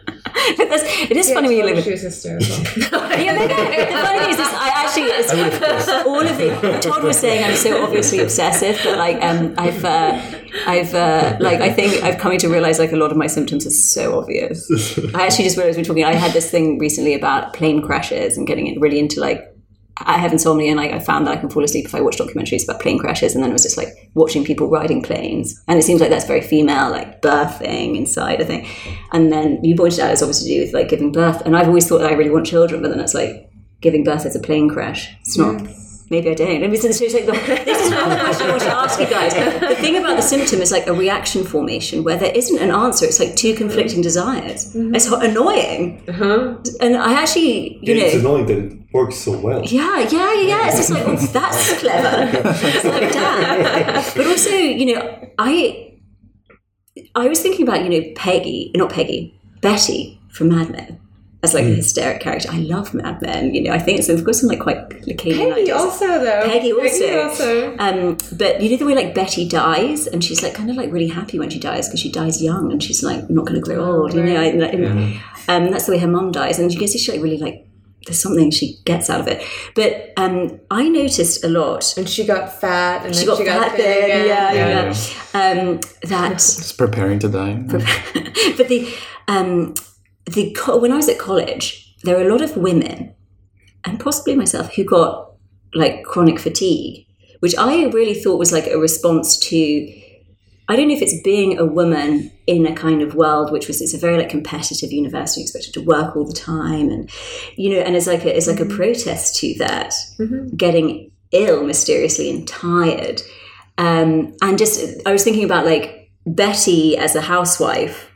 <laughs> but that's, it is funny when you live in She was hysterical. <laughs> yeah, no, no. The funny thing is, this, I actually, it's, all of the. Todd was saying I'm so obviously obsessive, but like, um, I've, uh, I've, uh, like, I think I've come to realize like a lot of my symptoms are so obvious. I actually just realized we we're talking. I had this thing recently about plane crashes and getting it really into like. I have insomnia, and like, I found that I can fall asleep if I watch documentaries about plane crashes, and then it was just like watching people riding planes, and it seems like that's very female, like birthing inside, I think. And then you pointed out it's obviously to do with like giving birth, and I've always thought that I really want children, but then it's like giving birth is a plane crash. It's not. Maybe I don't. Let me this is like the, this is one question I want to ask you guys. The thing about the symptom is like a reaction formation where there isn't an answer. It's like two conflicting desires. Mm-hmm. It's ho- annoying. Uh-huh. And I actually, you know, it's annoying that it works so well. yeah, yeah, yeah, yeah. It's just like, oh, that's <laughs> clever. It's like, damn. But also, you know, I I was thinking about, you know, Peggy, not Peggy, Betty from Mad Men as like a hysteric character. I love Mad Men, you know, I think it's of course some like quite Lacanian Peggy ideas. also though. Peggy also. also. Um, but you know the way like Betty dies, and she's like kind of like really happy when she dies because she dies young, and she's like not going to grow old. You know, I, like, um, that's the way her mom dies, and you can see she like really like there's something she gets out of it. But um, I noticed a lot. And she got fat, and She then got she got fat thin then, again. yeah, yeah. Um, that It's preparing to die. <laughs> but the um, the co- when I was at college, there were a lot of women, and possibly myself, who got like chronic fatigue, which I really thought was like a response to. I don't know if it's being a woman in a kind of world which was it's a very like competitive university, expected to work all the time, and you know, and it's like a, it's like a protest to that, getting ill mysteriously and tired, um, and just I was thinking about like Betty as a housewife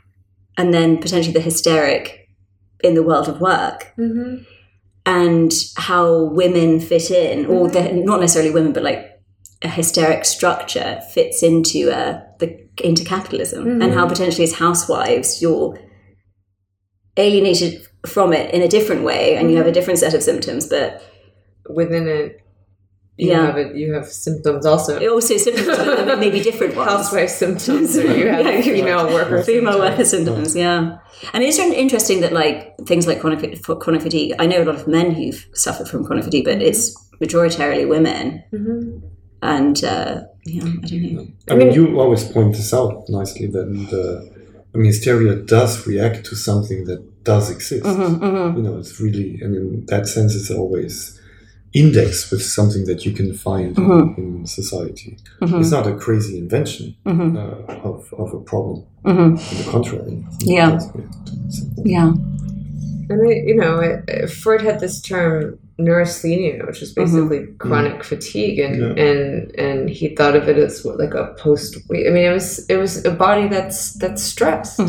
and then potentially the hysteric in the world of work mm-hmm. and how women fit in or mm-hmm. the, not necessarily women but like a hysteric structure fits into uh, the into capitalism and how mm-hmm. potentially as housewives you're alienated from it in a different way and you have a different set of symptoms but Within it, you Yeah. have it. You have symptoms also. also symptoms but maybe different ones Housewife symptoms, or <laughs> you have Yeah, female worker female symptoms. worker symptoms yeah and it's interesting that like things like chronic, chronic fatigue i know a lot of men who've suffered from chronic fatigue but mm-hmm. it's majoritarily women mm-hmm. and uh, yeah i don't know I mean, you always point this out nicely that the, I mean, hysteria does react to something that does exist. Mm-hmm, you know, it's really, and in that sense, it's always indexed with something that you can find in, mm-hmm. in society. Mm-hmm. It's not a crazy invention mm-hmm. uh, of, of a problem. On the contrary, Yeah. it does react to something. yeah And I, you know, it, Freud had this term neurasthenia, which is basically mm. chronic fatigue, and Yeah. and and he thought of it as what, like a post. I mean, it was it was a body that's that's stressed.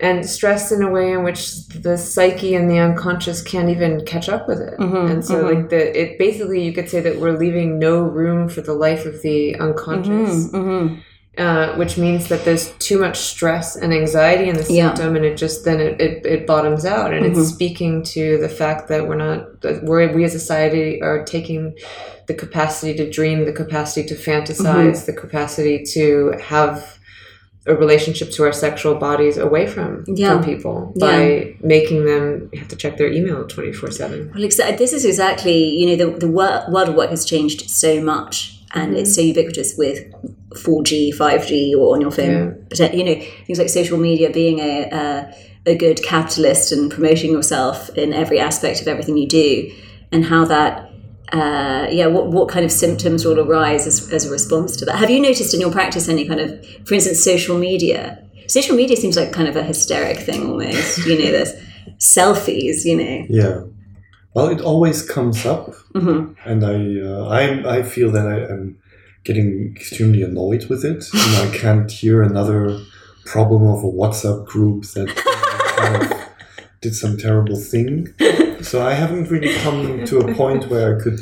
And stressed in a way in which the psyche and the unconscious can't even catch up with it, mm-hmm, and so like mm-hmm. the it basically you could say that we're leaving no room for the life of the unconscious, mm-hmm, uh, which means that there's too much stress and anxiety in the Yeah. and it just then it, it, it bottoms out, and it's speaking to the fact that we're not that we're we as a society are taking the capacity to dream, the capacity to fantasize, the capacity to have a relationship to our sexual bodies away from Yeah. from people by making them have to check their email twenty four seven. Well, exa- this is exactly, you know, the, the wor- world of work has changed so much and it's so mm. ubiquitous with 4G, 5G, or on your phone. But, uh, you know, things like social media being a, a, a good capitalist and promoting yourself in every aspect of everything you do, and how that, uh, yeah, what, what kind of symptoms will arise as, as a response to that. Have you noticed in your practice any kind of, for instance, social media? Social media seems like kind of a hysteric thing almost, you know, there's <laughs> selfies, you know. Yeah. Well, it always comes up, and I, uh, I, I feel that I am getting extremely annoyed with it. Know, I can't hear another problem of a WhatsApp group that <laughs> kind of did some terrible thing. <laughs> So I haven't really come to a point where I could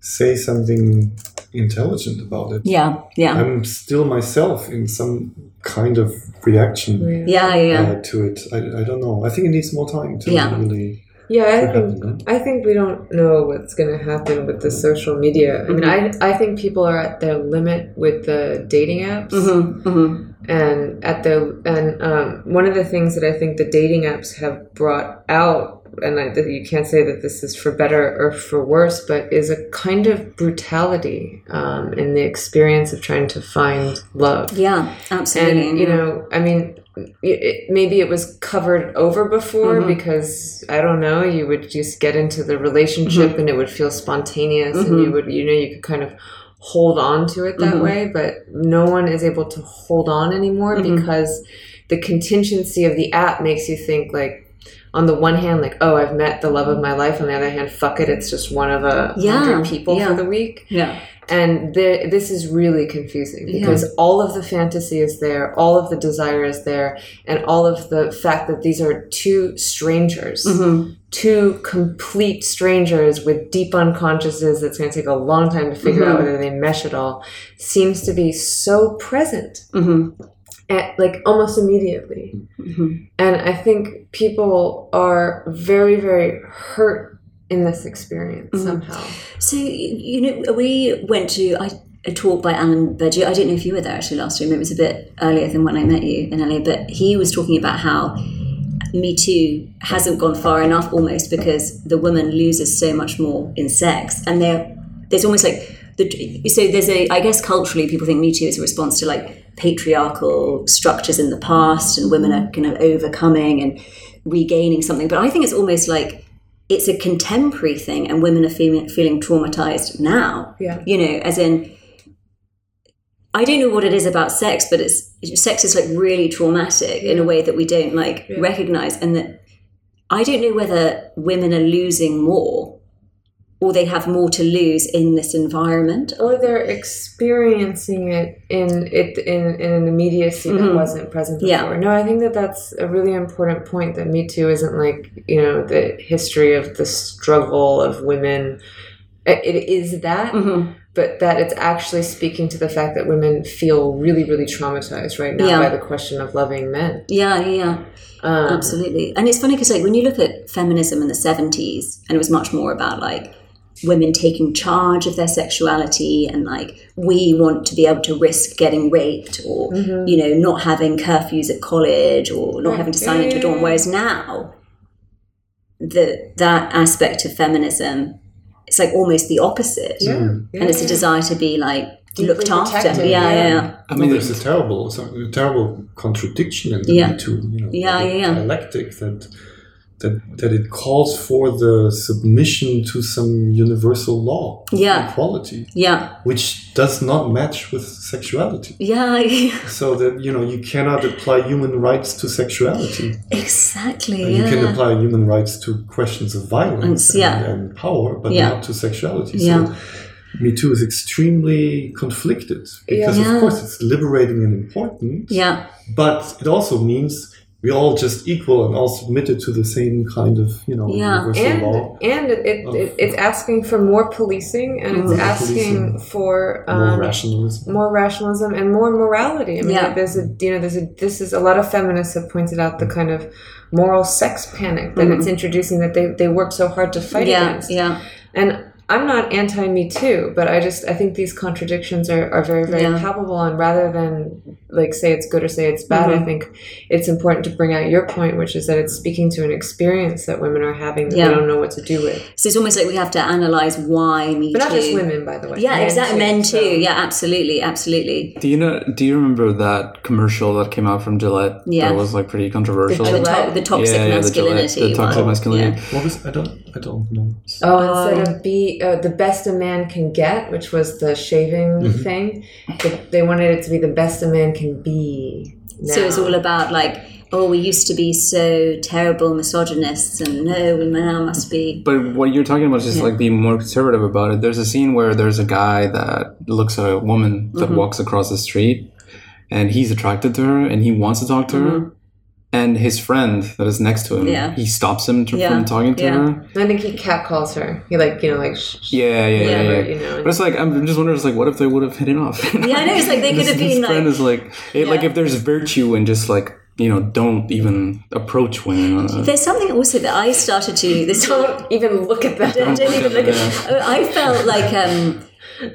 say something intelligent about it. Yeah, yeah, I'm still myself in some kind of reaction yeah, yeah. uh, to it. I, I don't know. I think it needs more time to Yeah. really Yeah, I think happen. I think we don't know what's going to happen with the social media. I mean, I I think people are at their limit with the dating apps, hmm hmm and at the and um, one of the things that I think the dating apps have brought out. And I, you can't say that this is for better or for worse, but is a kind of brutality um, in the experience of trying to find love. Yeah, absolutely. And you know, I mean, it, maybe it was covered over before Mhm. because I don't know. You would just get into the relationship and it would feel spontaneous, and you would, you know, you could kind of hold on to it that Mhm. way. But no one is able to hold on anymore Mhm. because the contingency of the app makes you think like. On the one hand, like, oh, I've met the love of my life. On the other hand, fuck it, it's just one of a Yeah, hundred people yeah. for the week. yeah, And the, this is really confusing Yeah. because all of the fantasy is there, all of the desire is there, and all of the fact that these are two strangers, hmm two complete strangers with deep unconsciousness that's going to take a long time to figure out Mhm. whether they mesh at all, seems to be so present, hmm at, like almost immediately. hmm And I think people are very, very hurt in this experience Mhm. somehow. So you know, we went to I, a talk by Alan Berger. I don't know if you were there actually last year. Maybe it was a bit earlier than when I met you in LA. But he was talking about how Me Too hasn't gone far enough, almost because the woman loses so much more in sex, and there, there's almost like the. So there's a. I guess culturally, people think Me Too is a response to like patriarchal structures in the past, and women are kind of overcoming and regaining something. But I think it's almost like it's a contemporary thing and women are feeling feeling traumatized now Yeah. you know as in i don't know what it is about sex but it's sex is like really traumatic in a way that we don't like Yeah. recognize and that i don't know whether women are losing more or they have more to lose in this environment or they're experiencing it in it in, in an immediacy that Mhm. wasn't present before. Yeah. No, I think that that's a really important point. That Me Too isn't like you know the history of the struggle of women. It, is that, Mhm. but that it's actually speaking to the fact that women feel really, really traumatized right now Yeah. by the question of loving men. yeah yeah yeah Um, Absolutely. And it's funny because like when you look at feminism in the 70s and it was much more about like women taking charge of their sexuality and like we want to be able to risk getting raped or Mhm. you know not having curfews at college or not having to sign Yeah, into a dorm whereas now the that aspect of feminism it's like almost the opposite Yeah. Mm. yeah, and it's a desire to be like Deeply looked after yeah yeah, yeah. yeah. I mean, mean, there's a terrible, so- a terrible contradiction in the Yeah. Me Too, you know, Yeah, yeah, yeah. dialectic that that that it calls for the submission to some universal law Yeah. equality, yeah which does not match with sexuality. yeah <laughs> So that you know you cannot apply human rights to sexuality. exactly And yeah You can apply human rights to questions of violence And- yeah. and, and power, but Yeah. not to sexuality. Yeah. So Me Too is extremely conflicted because, Yeah. of course, it's liberating and important. yeah But it also means we're all just equal and all submitted to the same kind of, you know, Yeah. universal and law. and it, it, of- it, it's asking for more policing and it's asking Policing. for More um, rationalism. more rationalism and more morality. I mean, Yeah. there's a you know there's a this is a lot of feminists have pointed out the kind of moral sex panic that it's introducing that they they work so hard to fight Mm-hmm. yeah against. yeah And I'm not anti Me Too, but I just I think these contradictions are, are very very Yeah. palpable. And rather than like say it's good or say it's bad, Mhm. I think it's important to bring out your point, which is that it's speaking to an experience that women are having that Yeah. they don't know what to do with. So it's almost like we have to analyze why Me But not Too. just women, by the way. Yeah, exactly. Men too. so- Yeah, absolutely, absolutely. Do you know? Do you remember that commercial that came out from Gillette? Yeah. that was like pretty controversial. The, Gillette? to- the toxic Yeah, yeah, the Gillette- masculinity. the toxic one. masculinity. Yeah. What was I don't I don't know. Oh, instead of be uh, the best a man can get, which was the shaving Mhm. thing, the, they wanted it to be the best a man can be. So it's now. all about like, oh, we used to be so terrible misogynists, and no, we now must be. But what you're talking about is just Yeah. like being more conservative about it. There's a scene where there's a guy that looks at a woman that Mhm. walks across the street, and he's attracted to her, and he wants to talk to Mhm. her, and his friend that is next to him, Yeah. he stops him to, Yeah. from talking to Yeah. her. I think he catcalls her. He like you know like sh- sh- Yeah, yeah, yeah. Yeah, yeah, but, you know, But it's like I'm just wondering, it's like, what if they would have hit it off? <laughs> Yeah, I know, it's like they <laughs> could have this been, friend like- friend is like, it, like if there's virtue in just like you know, don't even approach women. Uh, There's something also that I started to <laughs> this don't even look at that. don't, don't even look Yeah. at I felt like um,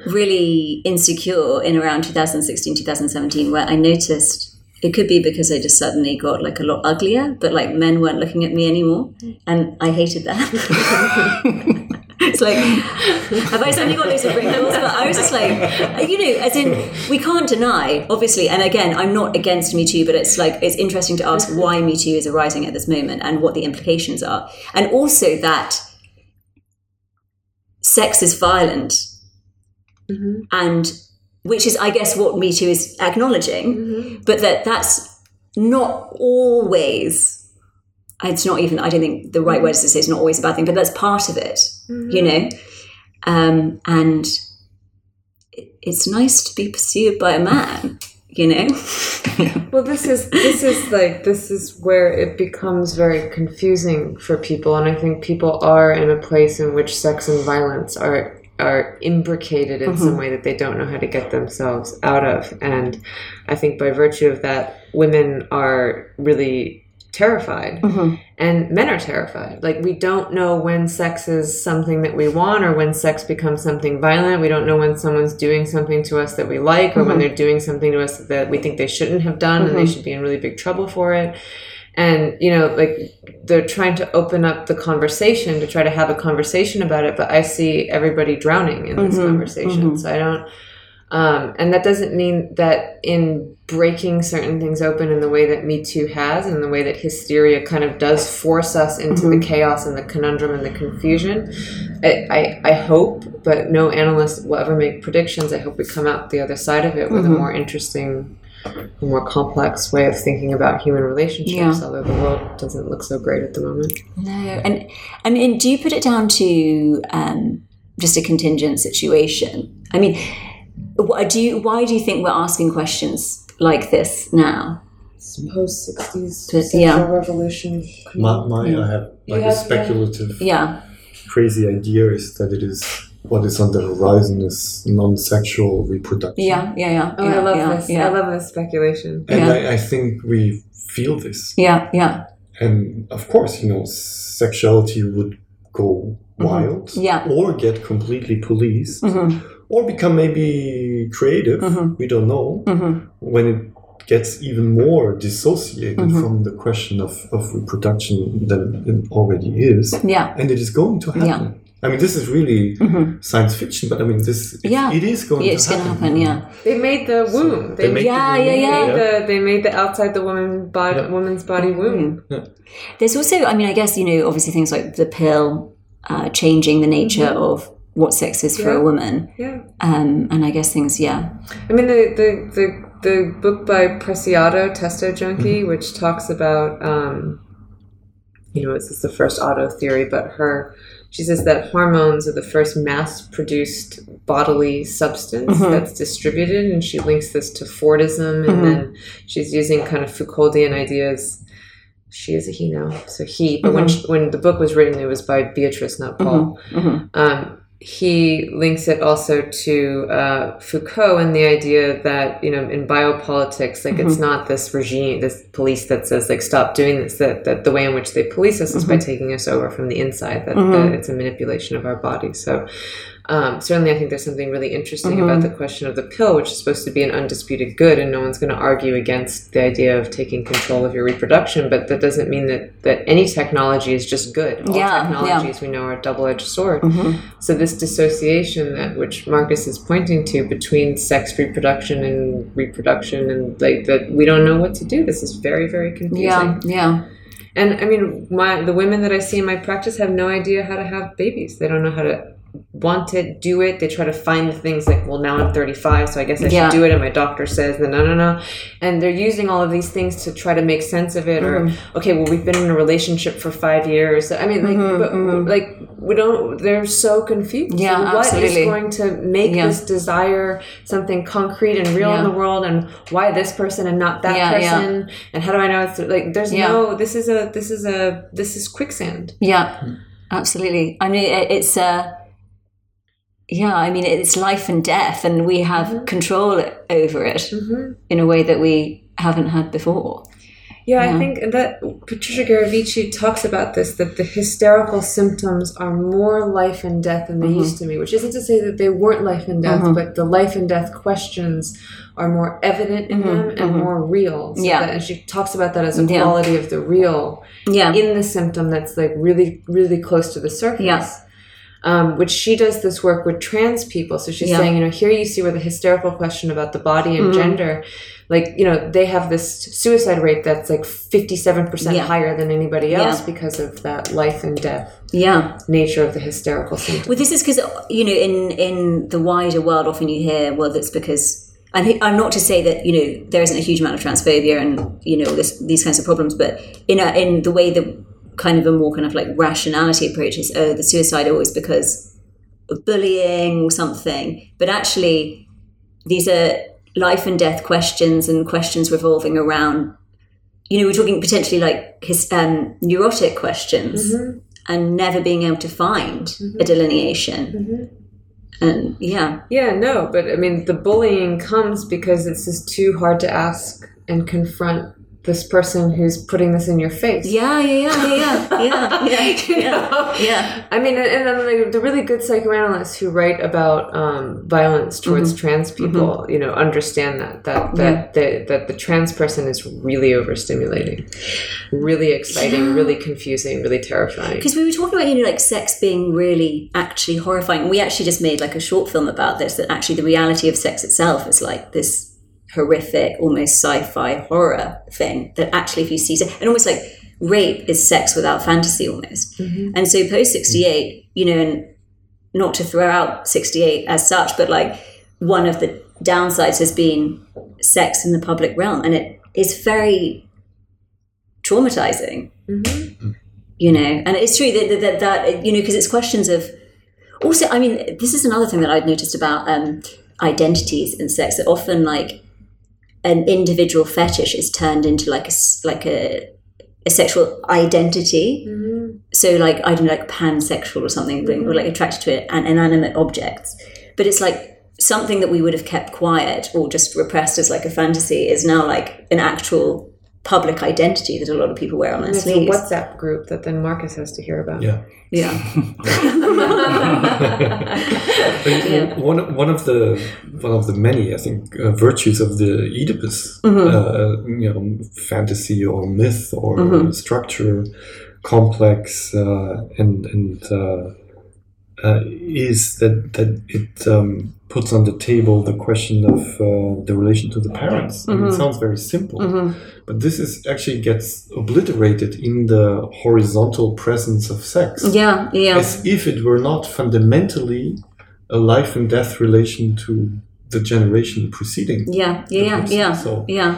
really insecure in around 2016, 2017, where I noticed it could be because I just suddenly got like a lot uglier, but like men weren't looking at me anymore. Mm. And I hated that. <laughs> it's like, have I suddenly got loads of wrinkles? But I was just like, you know, as in, we can't deny, obviously, and again, I'm not against Me Too, but it's like, it's interesting to ask why Me Too is arising at this moment and what the implications are. And also that sex is violent mm-hmm. and which is i guess what me too is acknowledging mm-hmm. but that that's not always it's not even i don't think the right mm-hmm. word is to say it's not always a bad thing but that's part of it you mm-hmm. know? Um, and it's nice to be pursued by a man you know? <laughs> <laughs> Well, this is this is like this is where it becomes very confusing for people, and I think people are in a place in which sex and violence are are imbricated in some mm-hmm. way that they don't know how to get themselves out of, and I think by virtue of that, women are really terrified. Mm-hmm. And men are terrified. Like we don't know when sex is something that we want or when sex becomes something violent. We don't know when someone's doing something to us that we like or when mm-hmm. they're doing something to us that we think they shouldn't have done and they should be in really big trouble for it and you know like they're trying to open up the conversation to try to have a conversation about it but i see everybody drowning in this mm-hmm. conversation. Mm-hmm. So i don't um, and that doesn't mean that in breaking certain things open in the way that Me Too has, and the way that hysteria kind of does force us into the mm-hmm. chaos and the conundrum and the confusion, I, I, I hope, but no analyst will ever make predictions. I hope we come out the other side of it with a more interesting, more complex way of thinking about human relationships, Yeah. although the world doesn't look so great at the moment. No, and I mean, do you put it down to um, just a contingent situation? I mean, wh- do you? Why do you think we're asking questions like this now? Post 60s But, yeah. revolution. My, my I have like have, a speculative, Yeah, crazy idea is that it is what is on the horizon is non-sexual reproduction. yeah, yeah, yeah. Oh, yeah, I love yeah, this. Yeah, I love this speculation. And Yeah. I, I think we feel this. yeah, yeah, And of course, you know, sexuality would go wild Mm-hmm. Yeah. or get completely policed Mhm. or become maybe creative. Mhm. We don't know. Mhm. When it gets even more dissociated Mm-hmm. from the question of, of reproduction than it already is. yeah. And it is going to happen. Yeah. I mean, this is really Mhm. science fiction, but I mean, this it, Yeah. it is going Yeah, to it's going happen. to happen. Yeah, They made the womb. They They, make Yeah, the yeah, woman- yeah. the they made the outside the woman body Yeah. woman's body womb. there's also. I mean, I guess you know, obviously things like the pill uh, changing the nature of what sex is for a woman, Yeah. um, and I guess things. Yeah, I mean the the the, the book by Preciado, Testo Junkie, which talks about um, you know, this is the first auto theory, but her she says that hormones are the first mass produced bodily substance mm-hmm. that's distributed and she links this to Fordism and mm-hmm. then she's using kind of Foucauldian ideas. She is a he now, so he. But when mm-hmm. she, when the book was written, it was by Beatrice, not Paul. Um, he links it also to uh, Foucault and the idea that you know in biopolitics, like it's mm-hmm. not this regime, this police that says like stop doing this. That that the way in which they police us is by mm-hmm. taking us over from the inside. That, that mm-hmm. it's a manipulation of our bodies. So. Um, certainly, I think there's something really interesting about the question of the pill, which is supposed to be an undisputed good, and no one's going to argue against the idea of taking control of your reproduction. But that doesn't mean that, that any technology is just good. All Yeah, yeah. technologies we know are a double-edged sword. So this dissociation that which Marcus is pointing to between sex reproduction and reproduction, and like that we don't know what to do. This is very, very confusing. yeah, yeah. And I mean, my the women that I see in my practice have no idea how to have babies. They don't know how to want it, do it. They try to find the things like, well, now I'm 35, so I guess I Yeah. should do it. And my doctor says, no, no, no, no. And they're using all of these things to try to make sense of it. Or, okay, well, we've been in a relationship for five years. I mean, like, but, like we don't, they're so confused. Yeah, what is absolutely. going to make Yeah. this desire something concrete and real in the world? And why this person and not that Yeah, yeah. person? And how do I know it's like, there's Yeah. no, this is a, this is a, this is quicksand. Yeah, absolutely. I mean, it, it's uh, yeah. I mean, it's life and death, and we have control over it in a way that we haven't had before. Yeah, Yeah. I think that Patricia Gherovici talks about this that the hysterical symptoms are more life and death than they Mm-hmm. used to be, which isn't to say that they weren't life and death, but the life and death questions are more evident in them and more real. So Mm-hmm. Yeah. that- and she talks about that as a Yeah. quality of the real Yeah, in the symptom that's like really, really close to the surface. Yeah. Um, which she does this work with trans people. So she's Yeah. Mm-hmm. saying, you know, here you see where the hysterical question about the body and gender, like, you know, they have this suicide rate that's like 57% Yeah. higher than anybody else Yeah. because of that life and death yeah. nature of the hysterical symptom. Well, this is because you know, in in the wider world, often you hear, well, that's because. And I'm not to say that you know there isn't a huge amount of transphobia and you know this, these kinds of problems, but in a, in the way that kind of a more kind of like rationality approach is, oh, the suicidal is because of bullying or something. But actually, these are life and death questions and questions revolving around. You know, we're talking potentially like his um, neurotic questions mm-hmm. and never being able to find mm-hmm. a delineation. Mm-hmm. And yeah, Yeah, no, but I mean, the bullying comes because it's just too hard to ask and confront this person who's putting this in your face. yeah, yeah, yeah, yeah, yeah, <laughs> yeah, yeah, yeah. I mean, and, and then the really good psychoanalysts who write about um, violence towards Mm-hmm. trans people, you know, understand that that that, that that the trans person is really overstimulating, really exciting, really confusing, really terrifying. Because we were talking about, you know, like sex being really actually horrifying. We actually just made like a short film about this that actually the reality of sex itself is like this horrific, almost sci fi horror thing that actually, if you see, and almost like rape is sex without fantasy almost. And so post 68, you know, and not to throw out 68 as such, but like one of the downsides has been sex in the public realm. And it is very traumatizing you know and it's true that that, that, that you know because it's questions of also i mean this is another thing that i'd noticed about um identities in sex that often like an individual fetish is turned into like a like a a sexual identity. Mm-hmm. So like i don't know like pansexual or something or like mm-hmm. attracted to it and inanimate objects. But it's like something that we would have kept quiet or just repressed as like a fantasy is now like an actual public identity that a lot of people wear on their It's a WhatsApp group that then Marcus has to hear about. Yeah. yeah <laughs> <laughs> Yeah. One one of the one of the many, I think, uh, virtues of the Oedipus, Mm-hmm. uh, you know, fantasy or myth or structure, complex, uh, and and uh, is that that it um, puts on the table the question of uh, the relation to the parents. I Mm-hmm. mean, it sounds very simple, but this is actually gets obliterated in the horizontal presence of sex yeah yeah as if it were not fundamentally a life and death relation to the generation preceding. yeah yeah yeah yeah So- yeah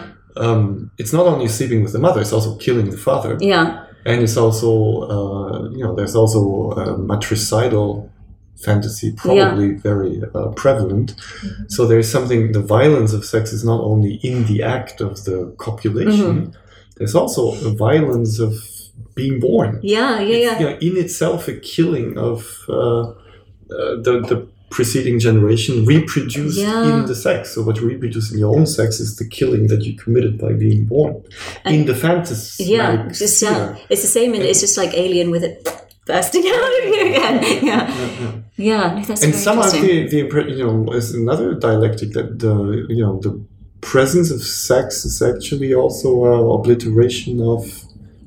Um, it's not only sleeping with the mother; it's also killing the father, yeah and it's also uh, you know there's also uh, matricidal fantasy probably very uh, prevalent. Mm-hmm. So there's something. The violence of sex is not only in the act of the copulation. Mm-hmm. There's also a violence of being born yeah yeah yeah you know, in itself a killing of uh, uh, the the preceding generation reproduced Yeah. in the sex. So what you reproduce in your own sex is the killing that you committed by being born in the fantasy. yeah just uh, it's the same and it's just like alien with it bursting out of you again <laughs> yeah yeah no, that's and somehow interesting. the, the you know is another dialectic that the you know the presence of sex is actually also obliteration of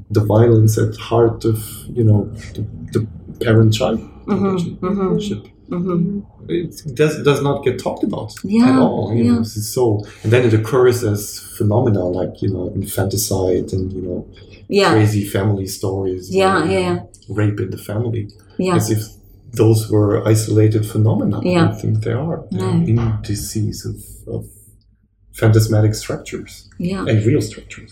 the violence at heart of you know the, the parent-child Mm-hmm, relationship. Mm-hmm. It does does not get talked about Yeah, at all. You know, yeah. this is so, and then it occurs as phenomena like you know infanticide and you know yeah crazy family stories. yeah or, yeah yeah rape in the family yeah as if those were isolated phenomena. I Yeah. don't think they are. They're No. indices of, of phantasmatic structures Yeah. and real structures.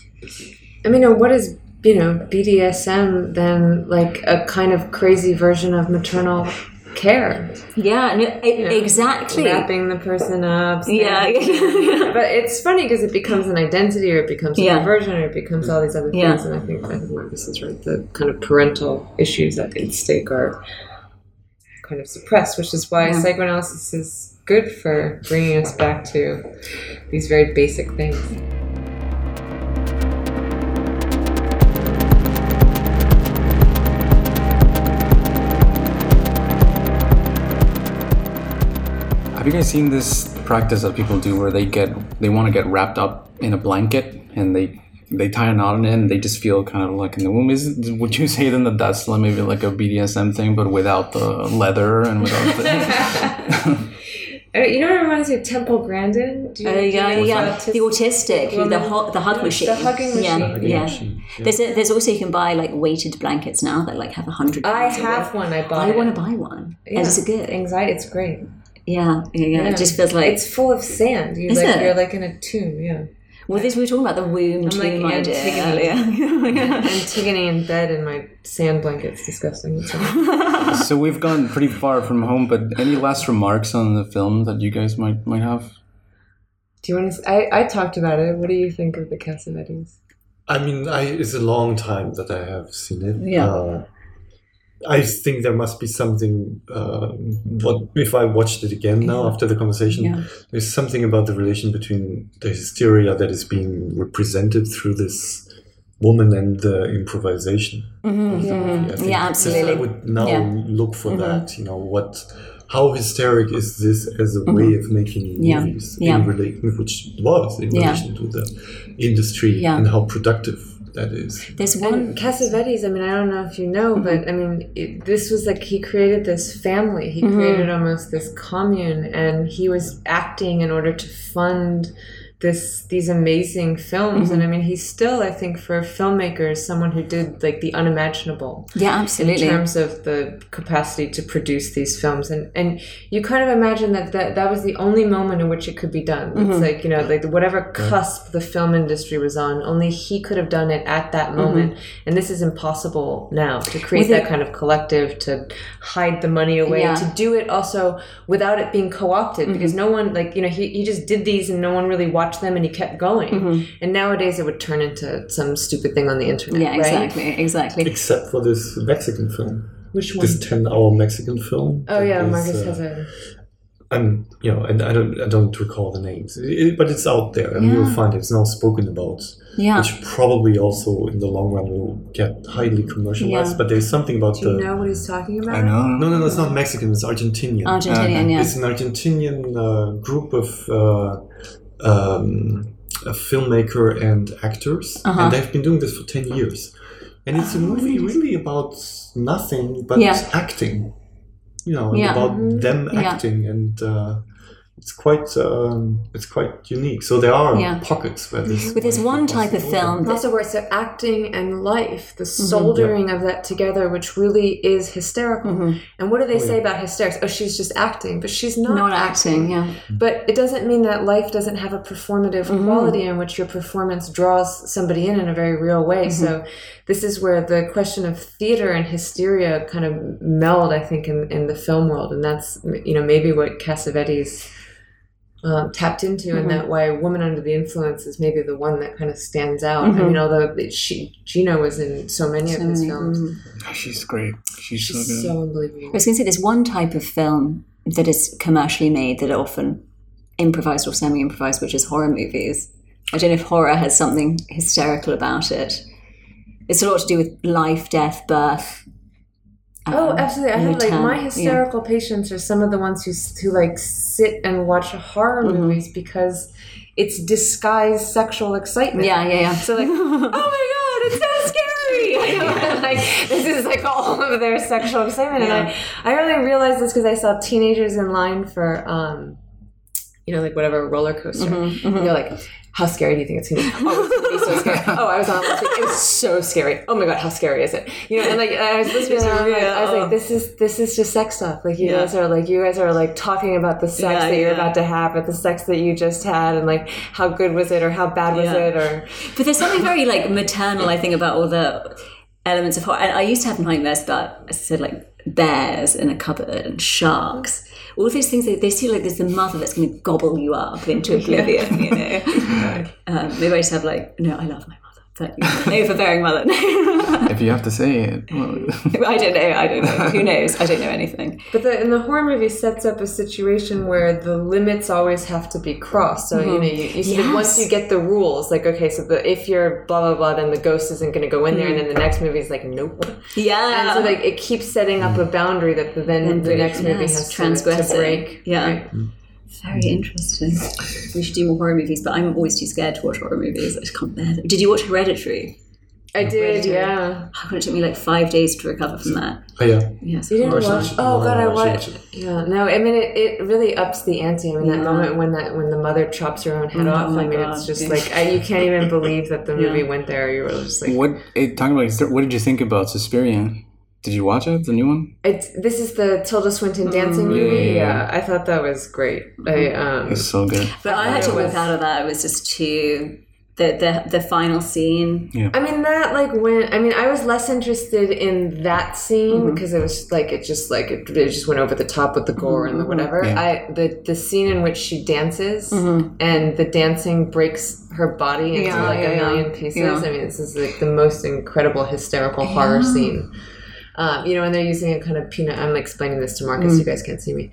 I mean, what is you know BDSM then like a kind of crazy version of maternal care, Yeah, no, e- exactly. wrapping the person up. Yeah, <laughs> yeah. but it's funny because it becomes an identity, or it becomes a Yeah. perversion, or it becomes all these other Yeah. things. And I think I think Marcus is right. The kind of parental issues at stake are kind of suppressed, which is why Yeah. psychoanalysis is good for bringing us back to these very basic things. Have you guys seen this practice that people do where they get they want to get wrapped up in a blanket and they they tie a knot in it and they just feel kind of like in the womb? Is would you say then that that's like maybe like a BDSM thing but without the leather and without the <laughs> Uh, You know what reminds me of Temple Grandin? Do you, Oh do you yeah, know yeah. autistic The autistic, who- the woman? ho- the hug The- machine, The hugging machine. Yeah, Hugging yeah. machine, yeah. There's a, there's also you can buy like weighted blankets now that like have a hundred. I have weight. one. I bought. I want to buy one. Yeah. Is it good? Anxiety. It's great. Yeah, yeah, yeah. It just feels like. it's full of sand. You Is like it? you're like in a tomb. Yeah. well, this we were talking about the womb I'm like tomb idea Antigone. <laughs> earlier. <laughs> Antigone in bed in my sand blanket's disgusting. <laughs> So we've gone pretty far from home, but any last remarks on the film that you guys might might have? do you want to? I I talked about it. What do you think of the Cassavetes? I mean, I, it's a long time that I have seen it. Yeah. Uh, I think there must be something. Uh, what if I watched it again now after the conversation? Yeah. There's something about the relation between the hysteria that is being represented through this woman and the improvisation. of the movie. I think Mm-hmm. Yeah, absolutely. I would now Yeah. Mm-hmm. look for that. You know what? How hysteric is this as a way of making Mm-hmm. Yeah. movies Yeah. in relation, which was in Yeah. relation to the industry Yeah. and how productive that is. There's one. And Cassavetes, I mean, I don't know if you know, Mm-hmm. but I mean, it, this was like he created this family. He Mm-hmm. created almost this commune, and he was acting in order to fund this these amazing films. Mm-hmm. And I mean, he's still, I think, for filmmakers, someone who did like the unimaginable Yeah, absolutely in terms of the capacity to produce these films and and you kind of imagine that that, that was the only moment in which it could be done Mm-hmm. it's like you know like whatever cusp the film industry was on only he could have done it at that moment and this is impossible now to create Mm-hmm. With that it- kind of collective to hide the money away Yeah. to do it also without it being co-opted Mm-hmm. because no one like you know he, he just did these and no one really watched them and he kept going Mm-hmm. and nowadays it would turn into some stupid thing on the internet Yeah, right? exactly, exactly. Except for this Mexican film, which one? this ten-hour Mexican film. Oh yeah, that is, Marcus uh, has a I'm, you know, and I don't, I don't recall the names, It- but it's out there, and Yeah. you'll find it. it's now spoken about, Yeah. which probably also in the long run will get highly commercialized. Yeah. But there's something about Do you the know what he's talking about? I know. no, no, no, it's not Mexican. It's Argentinian. Argentinian, yeah. It's an Argentinian uh, group of uh, um, a filmmaker and actors, Uh-huh. and they've been doing this for ten years. And it's a movie really about nothing but Yeah. acting, you know, and Yeah. about them Yeah. acting, and uh, it's quite um, it's quite unique. So there are Yeah. pockets where this. But there's one type of film And that also where it's acting and life, the mm-hmm. soldering of that together, which really is hysterical. Mm-hmm. And what do they oh, say about hysterics? Oh, she's just acting, but she's not, not acting, yeah. But it doesn't mean that life doesn't have a performative mm-hmm. quality in which your performance draws somebody in in a very real way. So this is where the question of theater and hysteria kind of meld, I think, in, in the film world. And that's, you know, maybe what Cassavetes um, tapped into and mm-hmm. that why Woman Under the Influence is maybe the one that kind of stands out. I mean, mm-hmm. although it- she, Gena was in so many of his films. Mm-hmm. Oh, she's great. She's, so She's good. so unbelievable. I was going to say there's one type of film that is commercially made that are often improvised or semi-improvised, which is horror movies. I don't know if horror has something hysterical about it. It's a lot to do with life, death, birth. Oh, um, absolutely! I have like my Yeah. hysterical patients are some of the ones who who like sit and watch horror Mm-hmm. movies because it's disguised sexual excitement. Yeah, yeah, yeah. So like, <laughs> oh my god, it's so scary! <laughs> Know, like this is like all of their sexual excitement, and I I only realized this because I saw teenagers in line for um, you know, like whatever roller coaster. Mm-hmm, And they're like, how scary do you think it's gonna be? Oh, it's gonna be so scary. <laughs> Oh, I was on last week. It was so scary. Oh my god, how scary is it? You know, and like I was listening to I'm like, I was like, this is this is just sex stuff. Like you Yeah. guys are like you guys are like talking about the sex Yeah, that you're yeah. about to have, or the sex that you just had, and like how good was it or how bad was it or But there's something very like maternal, I think, about all the elements of horror. And I used to have nightmares about, as I said, like bears in a cupboard and sharks. All of those things, they, they feel like there's the mother that's going to gobble you up into oblivion, you <laughs> know. um, maybe I just have like, no, I love my mother. But you know, overbearing mother. If you have to say it, well, <laughs> I don't know. I don't know. Who knows? I don't know anything. But the, and the horror movie sets up a situation where the limits always have to be crossed. So you mm-hmm. know, you, you see once you get the rules, like okay, so the, if you're blah blah blah, then the ghost isn't going to go in there, and then the mm. next movie is like nope. Yeah. And so like it keeps setting up a boundary that the, then the next movie Yes, has to, to break. Yeah. right? Mm. Very interesting. We should do more horror movies, but I'm always too scared to watch horror movies. I just can't bear them. Did you watch Hereditary? I did, yeah. Oh, God, it took me like five days to recover from that. Oh, yeah. Yes, You didn't horrible. watch? Oh god, I I watched. watched Yeah, no, I mean it, it really ups the ante. I mean that Yeah. moment when that when the mother chops her own head Oh off. I mean God, it's just like I, you can't even <laughs> believe that the movie Yeah. went there. You were just like, what eh, talking about? What did you think about Suspiria? Did you watch it, the new one? It's, this is the Tilda Swinton dancing movie. yeah, Yeah, yeah. I thought that was great. I um, It's so good. But I had to walk out of that. It was just too. The, the, the final scene. Yeah. I mean that like when I mean I was less interested in that scene Mm-hmm. because it was like it just like it, it just went over the top with the gore and the whatever. Yeah. I the the scene in which she dances and the dancing breaks her body into Mm-hmm. Yeah, like yeah, a yeah. million pieces. Yeah. I mean this is like the most incredible hysterical horror scene. Um, you know, and they're using a kind of peanut. I'm explaining this to Marcus. Mm. You guys can't see me.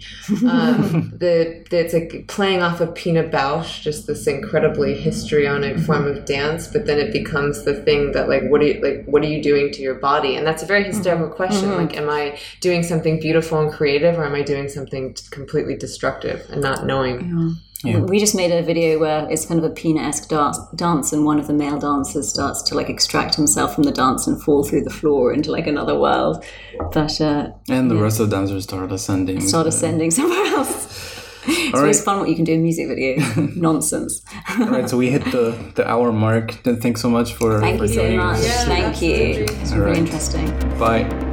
Um, <laughs> the, the it's like playing off of Pina Bausch, just this incredibly histrionic form of dance. But then it becomes the thing that like, what are you like? What are you doing to your body? And that's a very hysterical question. Like, am I doing something beautiful and creative, or am I doing something completely destructive and not knowing? Yeah. We just made a video where it's kind of a Pina-esque dance, dance, and one of the male dancers starts to like extract himself from the dance and fall through the floor into like another world. But uh, And the rest of the dancers start ascending. start ascending somewhere else. <laughs> It's always right. fun what you can do in music video. <laughs> Nonsense. All right, so we hit the, the hour mark. Then Thanks so much for, Thank for you so joining much. us. Thank you. It's All really right. interesting. Bye.